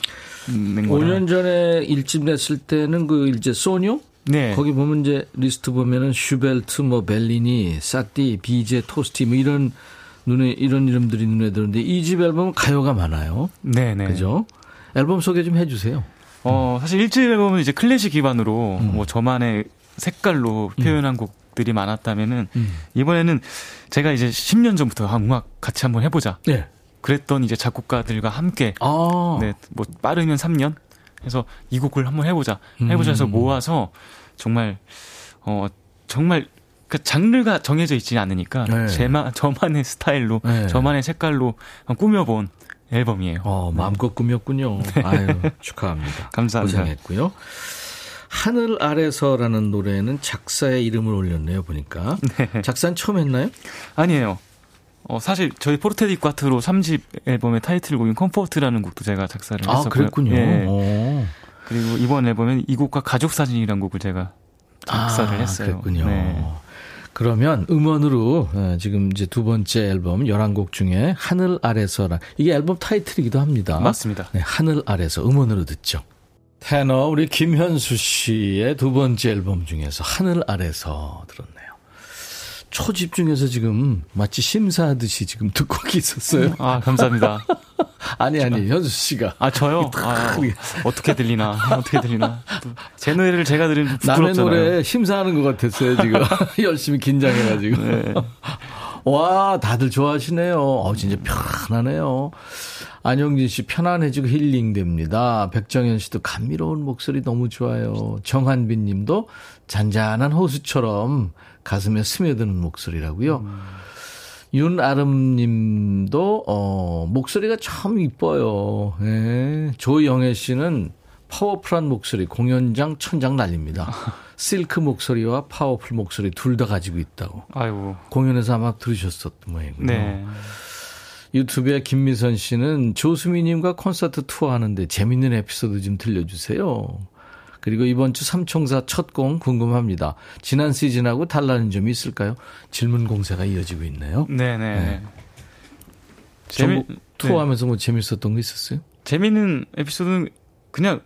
낸 거라. 5년 전에 일집 냈을 때는 그 이제 소뇨 네. 거기 보면 이제 리스트 보면은 슈베르트 뭐 벨리니 사티 비제 토스티 뭐 이런 눈에 이런 이름들이 눈에 들는데 2집 앨범은 가요가 많아요. 네, 네. 그죠? 앨범 소개 좀 해주세요. 어, 사실 1집 앨범은 이제 클래식 기반으로 음. 뭐 저만의 색깔로 표현한 곡들이 많았다면은 음. 이번에는 제가 이제 10년 전부터 아, 음악 같이 한번 해보자. 네. 그랬던 이제 작곡가들과 함께 아. 네, 뭐 빠르면 3년 해서 이 곡을 한번 해보자. 해보자 해서 음. 모아서 정말 어 정말 그 장르가 정해져 있지 않으니까 네. 제마 저만의 스타일로 네. 저만의 색깔로 꾸며본 앨범이에요. 어, 마음껏 꾸몄군요. 아유, 축하합니다. 감사합니다. 고생했고요. 하늘 아래서라는 노래는 작사의 이름을 올렸네요, 보니까. 작사는 처음 했나요? 아니에요. 어, 사실 저희 포르테디 꽈트로 3집 앨범의 타이틀곡인 Comfort라는 곡도 제가 작사를 아, 했었고요. 그랬군요. 예. 오. 그리고 이번 앨범엔 이 곡과 가족 사진이라는 곡을 제가 작사를 아, 했어요. 그랬군요. 네. 그러면 음원으로 어, 지금 이제 두 번째 앨범 11곡 중에 하늘 아래서라 이게 앨범 타이틀이기도 합니다. 맞습니다. 네, 하늘 아래서 음원으로 듣죠. 테너 우리 김현수 씨의 두 번째 앨범 중에서 하늘 아래서 들었네요. 초집중해서 지금 마치 심사하듯이 지금 듣고 있었어요. 아, 감사합니다. 아니 아니 현수 씨가 아, 저요? 아, 어떻게 들리나? 어떻게 들리나? 또제 노래를 제가 들으면 남의 부끄럽잖아요. 노래 심사하는 것 같았어요 지금 열심히 긴장해가지고. 네. 와, 다들 좋아하시네요. 어, 진짜 편하네요. 안영진 씨 편안해지고 힐링됩니다. 백정현 씨도 감미로운 목소리 너무 좋아요. 정한빈 님도 잔잔한 호수처럼 가슴에 스며드는 목소리라고요. 음. 윤아름 님도, 어, 목소리가 참 이뻐요. 예. 조영애 씨는 파워풀한 목소리, 공연장 천장 날립니다. 실크 목소리와 파워풀 목소리 둘 다 가지고 있다고. 아이고. 공연에서 아마 들으셨었던 모양이군요. 네. 유튜브에 김미선 씨는 조수미님과 콘서트 투어 하는데 재밌는 에피소드 좀 들려주세요. 그리고 이번 주 삼총사 첫 공 궁금합니다. 지난 시즌하고 달라는 점이 있을까요? 질문 공세가 이어지고 있네요. 네네. 네. 재미 투어하면서 뭐 재밌었던 거 있었어요? 재밌는 에피소드는 그냥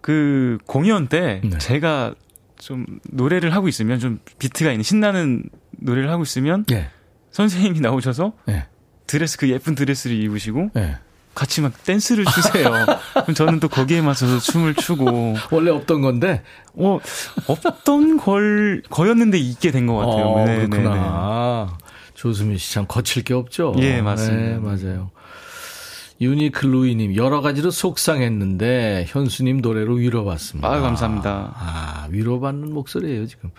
그 공연 때 네. 제가 좀 노래를 하고 있으면 좀 비트가 있는 신나는 노래를 하고 있으면 네. 선생님이 나오셔서 네. 드레스 그 예쁜 드레스를 입으시고 네. 같이 막 댄스를 추세요. 그럼 저는 또 거기에 맞춰서 춤을 추고 원래 없던 건데 어 없던 걸 거였는데 있게 된 것 같아요. 어, 네, 그렇구나. 네, 네. 조수민 씨 참 거칠 게 없죠. 예 맞습니다. 네, 맞아요. 유니클루이님 여러 가지로 속상했는데 현수님 노래로 위로받습니다. 아 감사합니다. 아 위로받는 목소리예요 지금.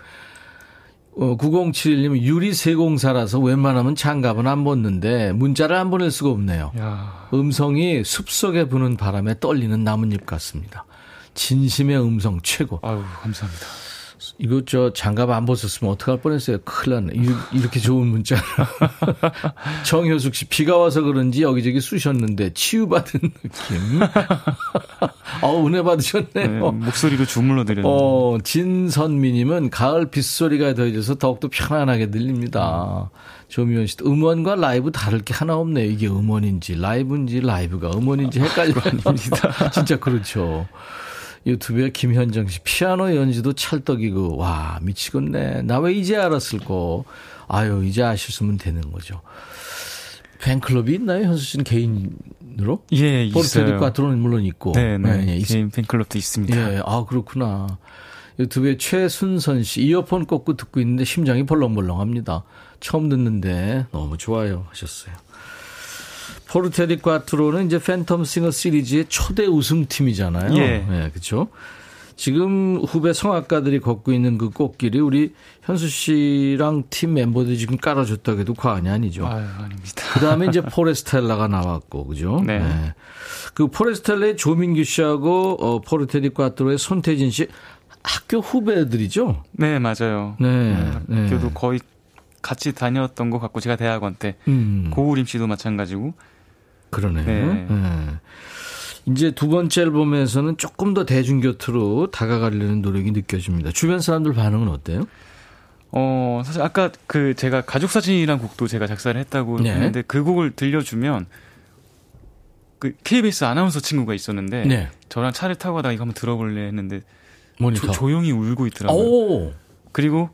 어, 9071님 유리 세공사라서 웬만하면 장갑은 안 벗는데 문자를 안 보낼 수가 없네요. 야. 음성이 숲속에 부는 바람에 떨리는 나뭇잎 같습니다. 진심의 음성 최고. 아유 감사합니다. 이거 저 장갑 안 벗었으면 어떡할 뻔했어요. 큰일 났네. 이렇게 좋은 문자. 정효숙 씨 비가 와서 그런지 여기저기 쑤셨는데 치유받은 느낌. 어 은혜 받으셨네요. 네, 목소리로 주물러 드렸네요. 어 진선미님은 가을 빗소리가 더해져서 더욱더 편안하게 들립니다. 음. 조미연 씨도 음원과 라이브 다를 게 하나 없네요. 이게 음원인지 라이브인지 라이브가 음원인지 헷갈려 아닙니다. 진짜 그렇죠. 유튜브에 김현정 씨 피아노 연주도 찰떡이고 와 미치겠네. 나 왜 이제 알았을까? 아유 이제 아셨으면 되는 거죠. 팬클럽이 있나요? 현수 씨는 개인으로? 예, 있어요. 과트로는 물론 있고. 네, 네. 네 개인 팬클럽도 있습니다. 예, 아 그렇구나. 유튜브에 최순선 씨 이어폰 꽂고 듣고 있는데 심장이 벌렁벌렁 합니다. 처음 듣는데 너무 좋아요 하셨어요. 포르테 디 콰트로는 이제 팬텀 싱어 시리즈의 초대 우승팀이잖아요. 예. 네, 그렇죠. 지금 후배 성악가들이 걷고 있는 그 꽃길이 우리 현수 씨랑 팀 멤버들이 지금 깔아줬다고 해도 과언이 아니죠. 아유, 아닙니다. 그 다음에 이제 포레스텔라가 나왔고, 그죠? 네. 네. 그 포레스텔라의 조민규 씨하고 어, 포르테 디 콰트로의 손태진 씨 학교 후배들이죠? 네, 맞아요. 네. 네. 학교도 거의 같이 다녔던 것 같고, 제가 대학원 때. 음. 고우림 씨도 마찬가지고. 그러네. 네. 네. 이제 두 번째 앨범에서는 조금 더 대중교투로 다가가려는 노력이 느껴집니다. 주변 사람들 반응은 어때요? 어, 사실 아까 그 제가 가족 사진이란 곡도 제가 작사를 했다고 네. 했는데 그 곡을 들려주면 그 KBS 아나운서 친구가 있었는데 네. 저랑 차를 타고 가다가 이거 한번 들어볼래 했는데 모니터. 조, 용히 울고 있더라고요. 오. 그리고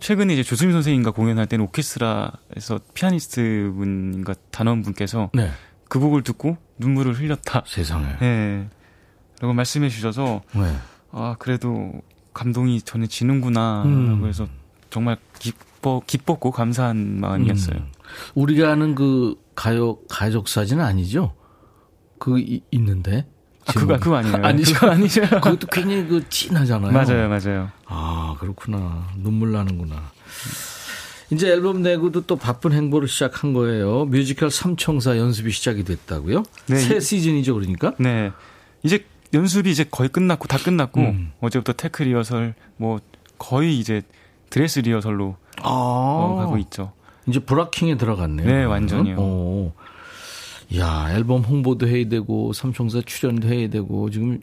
최근에 이제 조수민 선생님과 공연할 때는 오케스트라에서 피아니스트 분과 단원 분께서 네. 그 곡을 듣고 눈물을 흘렸다. 세상에. 네. 라고 말씀해 주셔서 네. 아 그래도 감동이 전해지는구나 음. 라고 해서 정말 기뻐 기뻤고 감사한 마음이었어요. 음. 우리가 아는 그 가요 가족 사진은 아니죠? 그 이, 있는데. 아, 그거 그거 아니에요. 아니죠. 그거 아니죠. 그것도 굉장히 그 진하잖아요. 맞아요, 맞아요. 아 그렇구나. 눈물 나는구나. 이제 앨범 내고도 또 바쁜 행보를 시작한 거예요. 뮤지컬 삼총사 연습이 시작이 됐다고요? 네. 새 시즌이죠, 그러니까? 네. 이제 연습이 이제 거의 끝났고 다 끝났고 음. 어제부터 tech 리허설 뭐 거의 이제 드레스 리허설로 아. 어, 가고 있죠. 이제 blocking에 들어갔네요. 네, 완전히요. 오. 야, 앨범 홍보도 해야 되고 삼총사 출연도 해야 되고 지금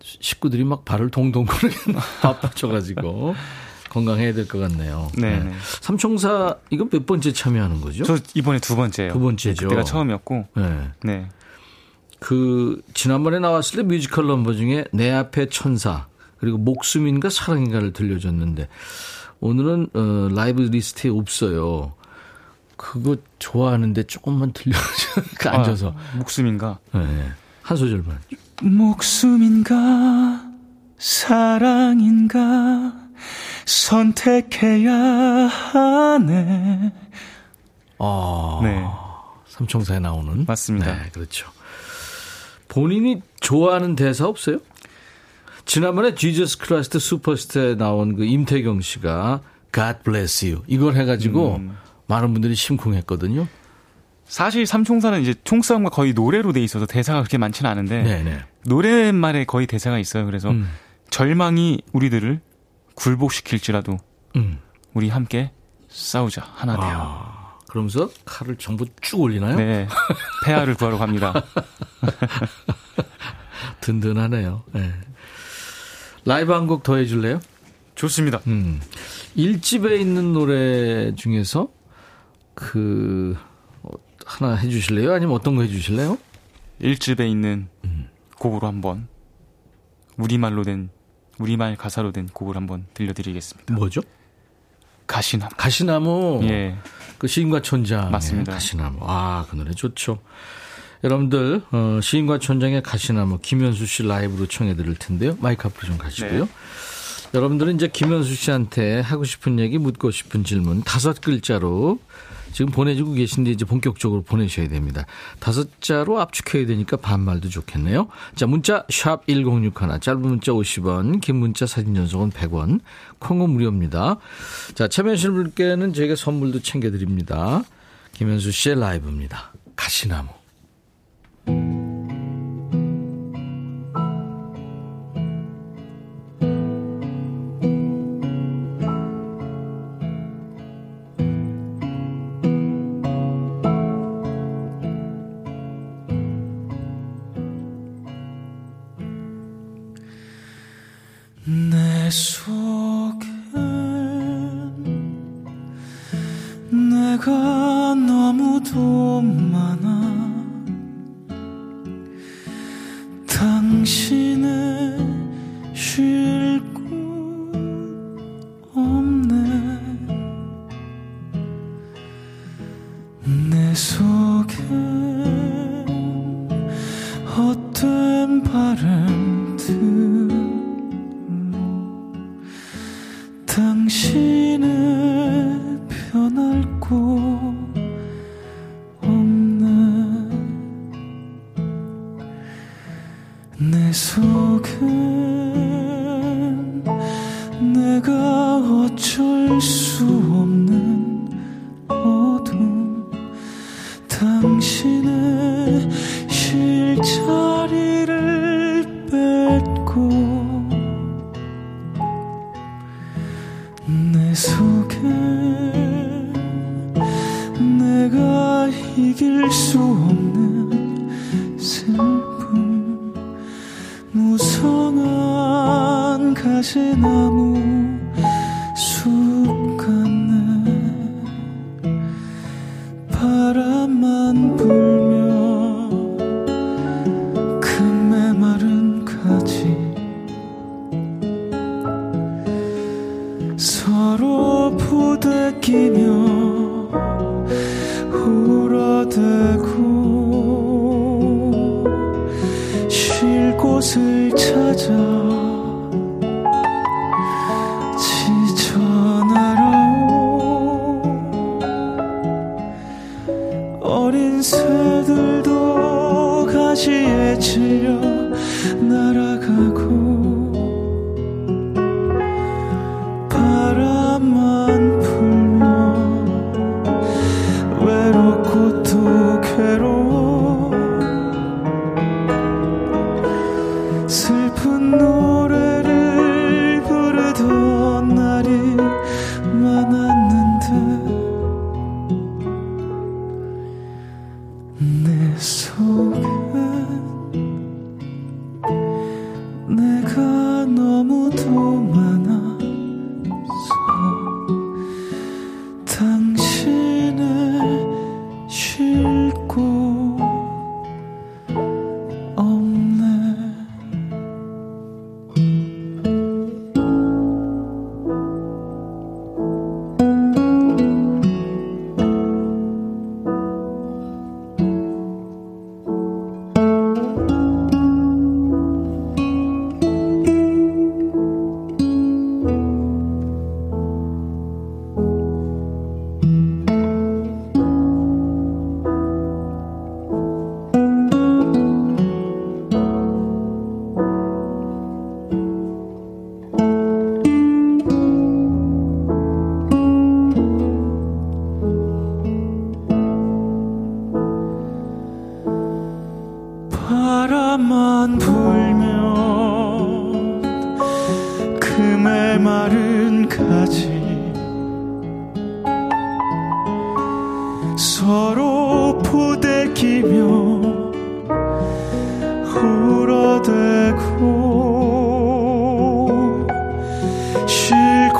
식구들이 막 발을 동동 거리게 바빠져 가지고 건강해야 될 것 같네요. 네. 네. 삼총사 이거 몇 번째 참여하는 거죠? 저 이번에 두 번째예요. 두 번째죠. 그때가 처음이었고. 네. 네. 그 지난번에 나왔을 때 뮤지컬 넘버 중에 내 앞에 천사 그리고 목숨인가 사랑인가를 들려줬는데 오늘은 어, 라이브 리스트에 없어요. 그거 좋아하는데 조금만 들려줘. 그 앉아서 아, 목숨인가? 네. 한 소절만. 목숨인가 사랑인가 선택해야 하네. 어, 네. 삼총사에 나오는. 맞습니다. 네, 그렇죠. 본인이 좋아하는 대사 없어요? 지난번에 지저스 크라이스트 슈퍼스타에 나온 그 임태경 씨가 God bless you 이걸 해가지고 음. 많은 분들이 심쿵했거든요. 사실 삼총사는 이제 총싸움과 거의 노래로 돼 있어서 대사가 그렇게 많지는 않은데 네네. 노래말에 거의 대사가 있어요. 그래서 음. 절망이 우리들을 굴복시킬지라도 음. 우리 함께 싸우자 하나 되어. 아, 그러면서 칼을 전부 쭉 올리나요? 네. 폐하를 구하러 갑니다. 든든하네요. 네. 라이브 한 곡 더 해줄래요? 좋습니다. 음. 1집에 있는 노래 중에서 그 어, 하나 해주실래요? 아니면 어떤 거 해주실래요? 1집에 있는 음. 곡으로 한번 우리말로 된 우리말 가사로 된 곡을 한번 들려드리겠습니다. 뭐죠? 가시나무. 가시나무. 예. 그 시인과 촌장. 맞습니다. 가시나무. 아, 그 노래 좋죠. 여러분들 어, 시인과 촌장의 가시나무 김현수 씨 라이브로 청해 드릴 텐데요. 마이크 앞으로 좀 가시고요. 네. 여러분들은 이제 김현수 씨한테 하고 싶은 얘기, 묻고 싶은 질문 다섯 글자로 지금 보내주고 계신데 이제 본격적으로 보내셔야 됩니다. 다섯 자로 압축해야 되니까 반말도 좋겠네요. 자, 문자 샵 1061, 짧은 문자 50원, 긴 문자 사진 전송은 100원, 콩은 무료입니다. 자, 참여하실 분께는 저희가 선물도 챙겨드립니다. 김현수 씨의 라이브입니다. 가시나무. 내 속은 내가 너무도 어린 새들도 가시에 찔려 날아가고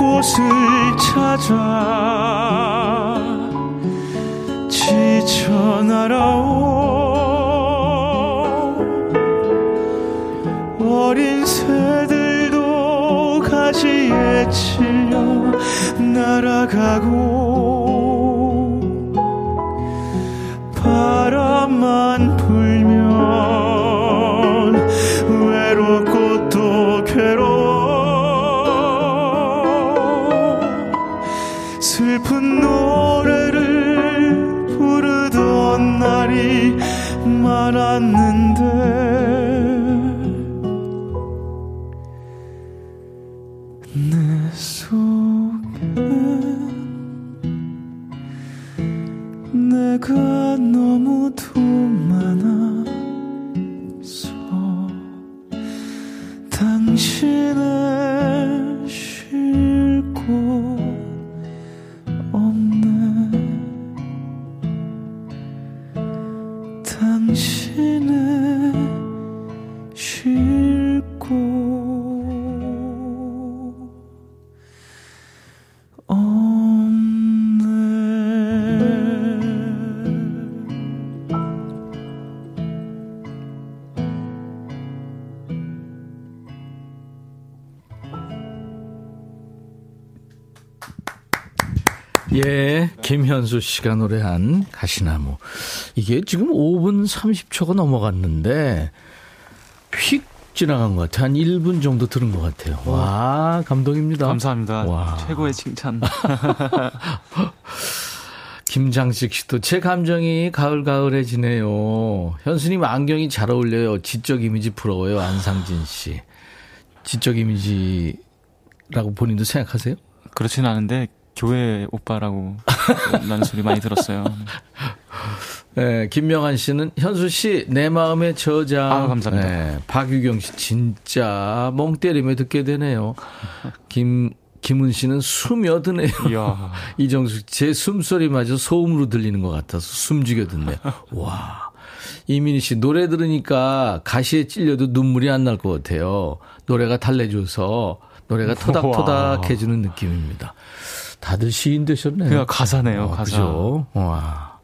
곳을 찾아 지쳐 날아오. 어린 새들도 가지에 찔려 날아가고 김현수 씨가 노래한 가시나무. 이게 지금 5분 30초가 넘어갔는데, 휙 지나간 것 같아요. 한 1분 정도 들은 것 같아요. 와, 감동입니다. 감사합니다. 와. 최고의 칭찬. 김장식 씨도 제 감정이 가을가을해지네요. 현수님 안경이 잘 어울려요. 지적 이미지 부러워요. 안상진 씨. 지적 이미지라고 본인도 생각하세요? 그렇지는 않은데 교회 오빠라고 나는 소리 많이 들었어요. 네, 김명환 씨는 현수 씨 내 마음의 저장. 아, 감사합니다. 네, 박유경 씨 진짜 멍 때리며 듣게 되네요. 김 김은 씨는 숨여드네요. 이야. 이정숙 제 숨소리마저 소음으로 들리는 것 같아서 숨죽여 듣네. 와. 이민희 씨 노래 들으니까 가시에 찔려도 눈물이 안 날 것 같아요. 노래가 달래줘서 노래가 토닥토닥해지는 느낌입니다. 다들 시인 되셨네요. 그냥 가사네요, 어, 가사. 그죠? 와.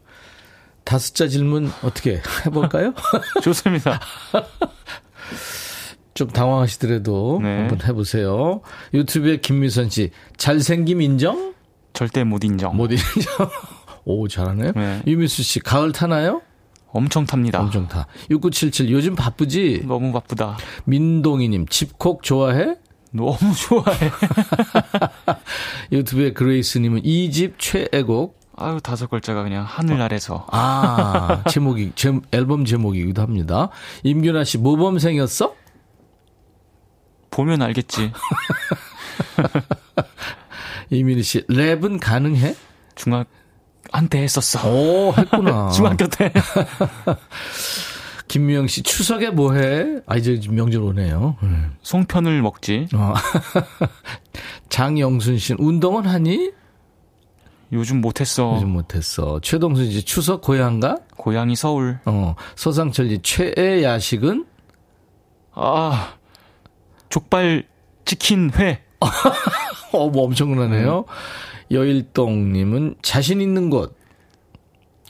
다섯자 질문 어떻게 해볼까요? 좋습니다. 좀 당황하시더라도 네. 한번 해보세요. 유튜브에 김미선 씨 잘생김 인정? 절대 못 인정. 못 인정. 오 잘하네요. 네. 유미수 씨 가을 타나요? 엄청 탑니다. 엄청 타. 6977 요즘 바쁘지? 너무 바쁘다. 민동희님 집콕 좋아해? 너무 좋아해. 유튜브에 그레이스님은 이 집 최애곡. 아유 다섯 글자가 그냥 하늘 아래서. 아 제목이 제, 앨범 제목이기도 합니다. 임균아 씨 모범생이었어? 보면 알겠지. 이민희 씨 랩은 가능해? 중학 한때 했었어. 오 했구나. 중학교 때. 김미영 씨 추석에 뭐 해? 아 이제 명절 오네요. 음. 송편을 먹지. 어. 장영순 씨는 운동은 하니? 요즘 못했어. 요즘 못했어. 최동순 씨 추석 고향가? 고향이 서울. 어. 서상철 씨 최애 야식은? 아 족발 치킨 회. 어, 뭐 엄청나네요. 여일동님은 자신 있는 곳.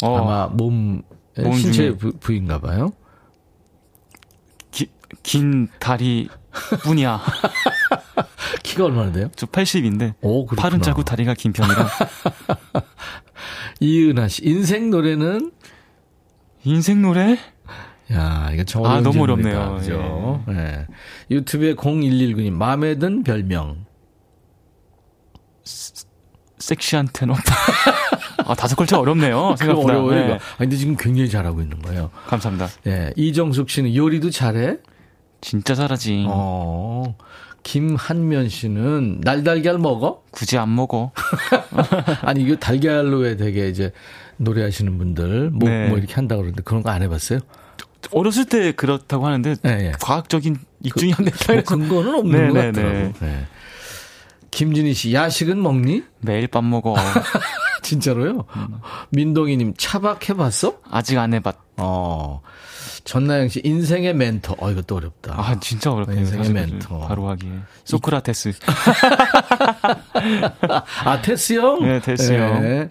어, 아마 몸, 몸 신체 중에. 부, 부인가 봐요. 기, 긴 다리 뿐이야. 키가 얼마나 돼요? 저 80인데 오, 그렇구나. 팔은 짧고 다리가 긴 편이라 이은하 씨, 인생 노래는? 인생 노래? 야, 이거 참 아, 너무 어렵네요. 그죠? 예. 유튜브에 0119님, 마음에 든 별명. 섹시한 테너. 아 다섯 글자 어렵네요. 생각보다. 어려워요. 네. 아, 근데 지금 굉장히 잘하고 있는 거예요. 감사합니다. 예. 이정숙 씨는 요리도 잘해? 진짜 잘하지. 어. 김한면 씨는 날달걀 먹어? 굳이 안 먹어. 아니, 이거 달걀로 왜 되게 이제 노래하시는 분들 뭐, 네. 뭐 이렇게 한다고 그러는데 그런 거 안 해봤어요? 어렸을 때 그렇다고 하는데 네, 네. 과학적인 입증이 안 됐다. 뭐 근거는 없는 네, 것 같더라고. 네. 김진희 씨, 야식은 먹니? 매일 밥 먹어. 진짜로요? 음. 민동희님, 차박 해봤어? 아직 안 해봤. 어. 전나영 씨, 인생의 멘토. 어, 이것도 어렵다. 아, 진짜 어렵네요. 인생의 멘토. 바로 하기에. 소크라테스. 아, 테스 형? 네, 테스 형. 네.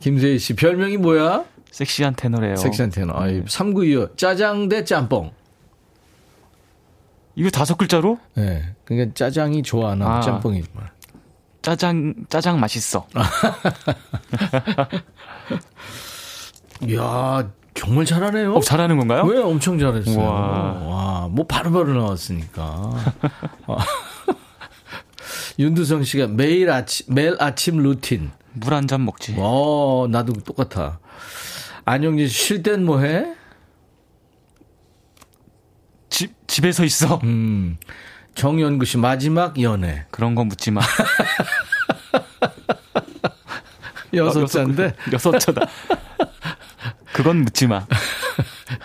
김세희 씨, 별명이 뭐야? 섹시한 테너래요. 섹시한 테너. 아, 네. 3925. 짜장 대 짬뽕. 이거 다섯 글자로? 네. 그러니까 짜장이 좋아하나, 아. 짬뽕이 좋아. 짜장, 짜장 맛있어. 이야, 정말 잘하네요. 어, 잘하는 건가요? 왜 엄청 잘했어요. 와, 와 뭐 바로바로 나왔으니까. 윤두성 씨가 매일 아침 매일 아침 루틴. 물 한 잔 먹지. 어, 나도 똑같아. 안영진 쉴 땐 뭐 해? 집 집에서 있어. 음. 정연구 씨 마지막 연애. 그런 거 묻지 마. 여섯 자인데 여섯 자다. 그건 묻지 마.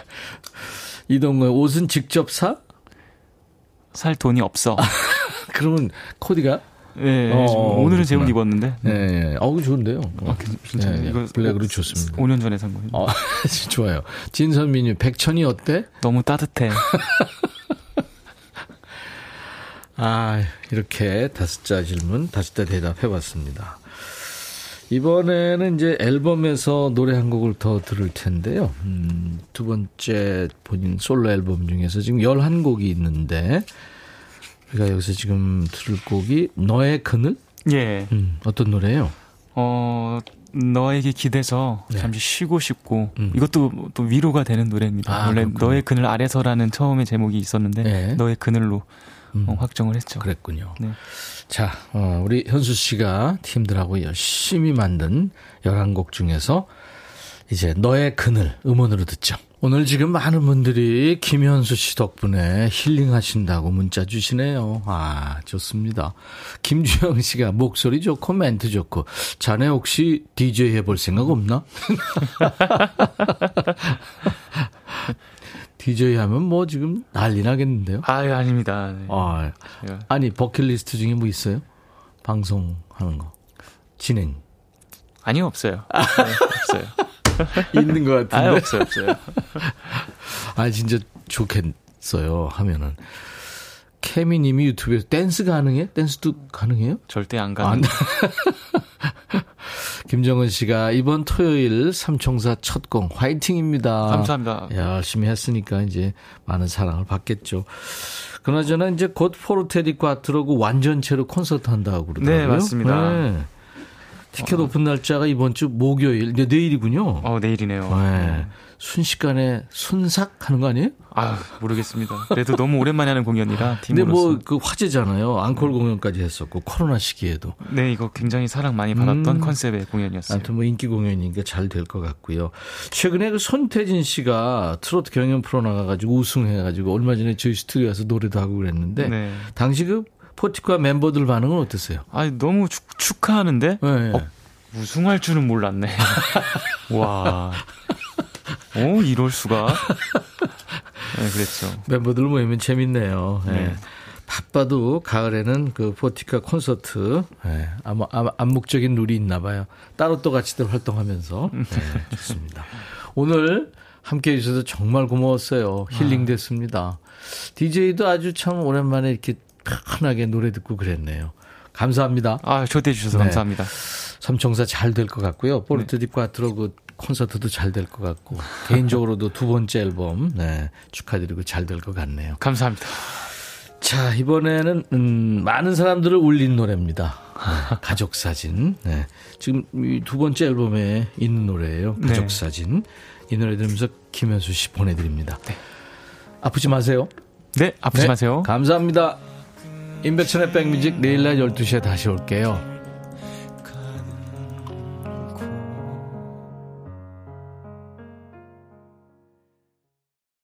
이동구의 옷은 직접 사? 살 돈이 없어. 그러면 코디가? 네, 어, 오늘은 제옷 입었는데. 네, 네. 어우 좋은데요. 아, 진짜 네, 이거 블랙으로 좋습니다. 5년 전에 산 거예요. 어, 좋아요. 진선민님, 백천이 어때? 너무 따뜻해. 아, 이렇게 다섯 자 질문, 다섯 자 대답해 봤습니다. 이번에는 이제 앨범에서 노래 한 곡을 더 들을 텐데요. 음, 두 번째 본인 솔로 앨범 중에서 지금 11곡이 있는데, 우리가 여기서 지금 들을 곡이 너의 그늘? 예. 음, 어떤 노래예요? 어, 너에게 기대서 네. 잠시 쉬고 싶고 음. 이것도 또 위로가 되는 노래입니다. 아, 원래 그렇군요. 너의 그늘 아래서라는 처음에 제목이 있었는데 네. 너의 그늘로 음. 어, 확정을 했죠. 그랬군요. 네. 자, 어, 우리 현수 씨가 팀들하고 열심히 만든 11곡 중에서 이제 너의 그늘 음원으로 듣죠. 오늘 지금 많은 분들이 김현수 씨 덕분에 힐링하신다고 문자 주시네요. 아, 좋습니다. 김주영 씨가 목소리 좋고 멘트 좋고 자네 혹시 DJ 해볼 생각 없나? DJ 하면 뭐 지금 난리 나겠는데요? 아, 예, 아닙니다. 네. 아, 예. 아니, 버킷리스트 중에 뭐 있어요? 방송하는 거. 진행. 아니요, 없어요. 네, 없어요. 있는 것 같은데. 아, 없어요, 없어요. 아, 진짜 좋겠어요. 하면은. 케미님이 유튜브에서 댄스 가능해? 댄스도 가능해요? 절대 안 가능. 안. 김정은 씨가 이번 토요일 삼총사 첫 공 화이팅입니다. 감사합니다. 열심히 했으니까 이제 많은 사랑을 받겠죠. 그나저나 이제 곧 포르테 디 콰트로고 완전체로 콘서트 한다고 그러더라고요. 네, 맞습니다. 네. 티켓 오픈 날짜가 이번 주 목요일, 내일이군요. 어, 내일이네요. 네. 순식간에 순삭 하는 거 아니에요? 아, 모르겠습니다. 그래도 너무 오랜만에 하는 공연이라 팀으로서. 근데 뭐 그 화제잖아요. 앙콜 공연까지 했었고 코로나 시기에도. 네, 이거 굉장히 사랑 많이 받았던 음. 컨셉의 공연이었어요. 아무튼 뭐 인기 공연이니까 잘 될 것 같고요. 최근에 그 손태진 씨가 트로트 경연 프로 나가가지고 우승해가지고 얼마 전에 저희 스튜디오 에서 노래도 하고 그랬는데 네. 당시 그 포티카 멤버들 반응은 어땠어요? 아, 너무 축, 축하하는데 네. 어, 우승할 줄은 몰랐네. 와. 어, 이럴 수가. 네, 그랬죠. 멤버들 모이면 재밌네요. 네. 네. 바빠도 가을에는 그 포티카 콘서트 네, 아마, 아마 암묵적인 룰이 있나 봐요. 따로 또 같이들 활동하면서 네, 좋습니다. 오늘 함께 해 주셔서 정말 고마웠어요. 힐링 됐습니다. DJ도 아주 참 오랜만에 이렇게 편하게 노래 듣고 그랬네요. 감사합니다. 아, 초대해 주셔서 네. 감사합니다. 삼총사 잘 될 것 같고요. 포르트 네. 그 콘서트도 잘 될 것 같고 개인적으로도 두 번째 앨범 네, 축하드리고 잘 될 것 같네요. 감사합니다. 자 이번에는 음, 많은 사람들을 울린 노래입니다. 네, 가족 사진. 네. 지금 두 번째 앨범에 있는 노래예요. 가족 네. 사진. 이 노래 들으면서 김현수 씨 보내드립니다. 네. 아프지 마세요. 네, 아프지 네, 마세요. 감사합니다. 임백천의 백뮤직 내일 날 12시에 다시 올게요.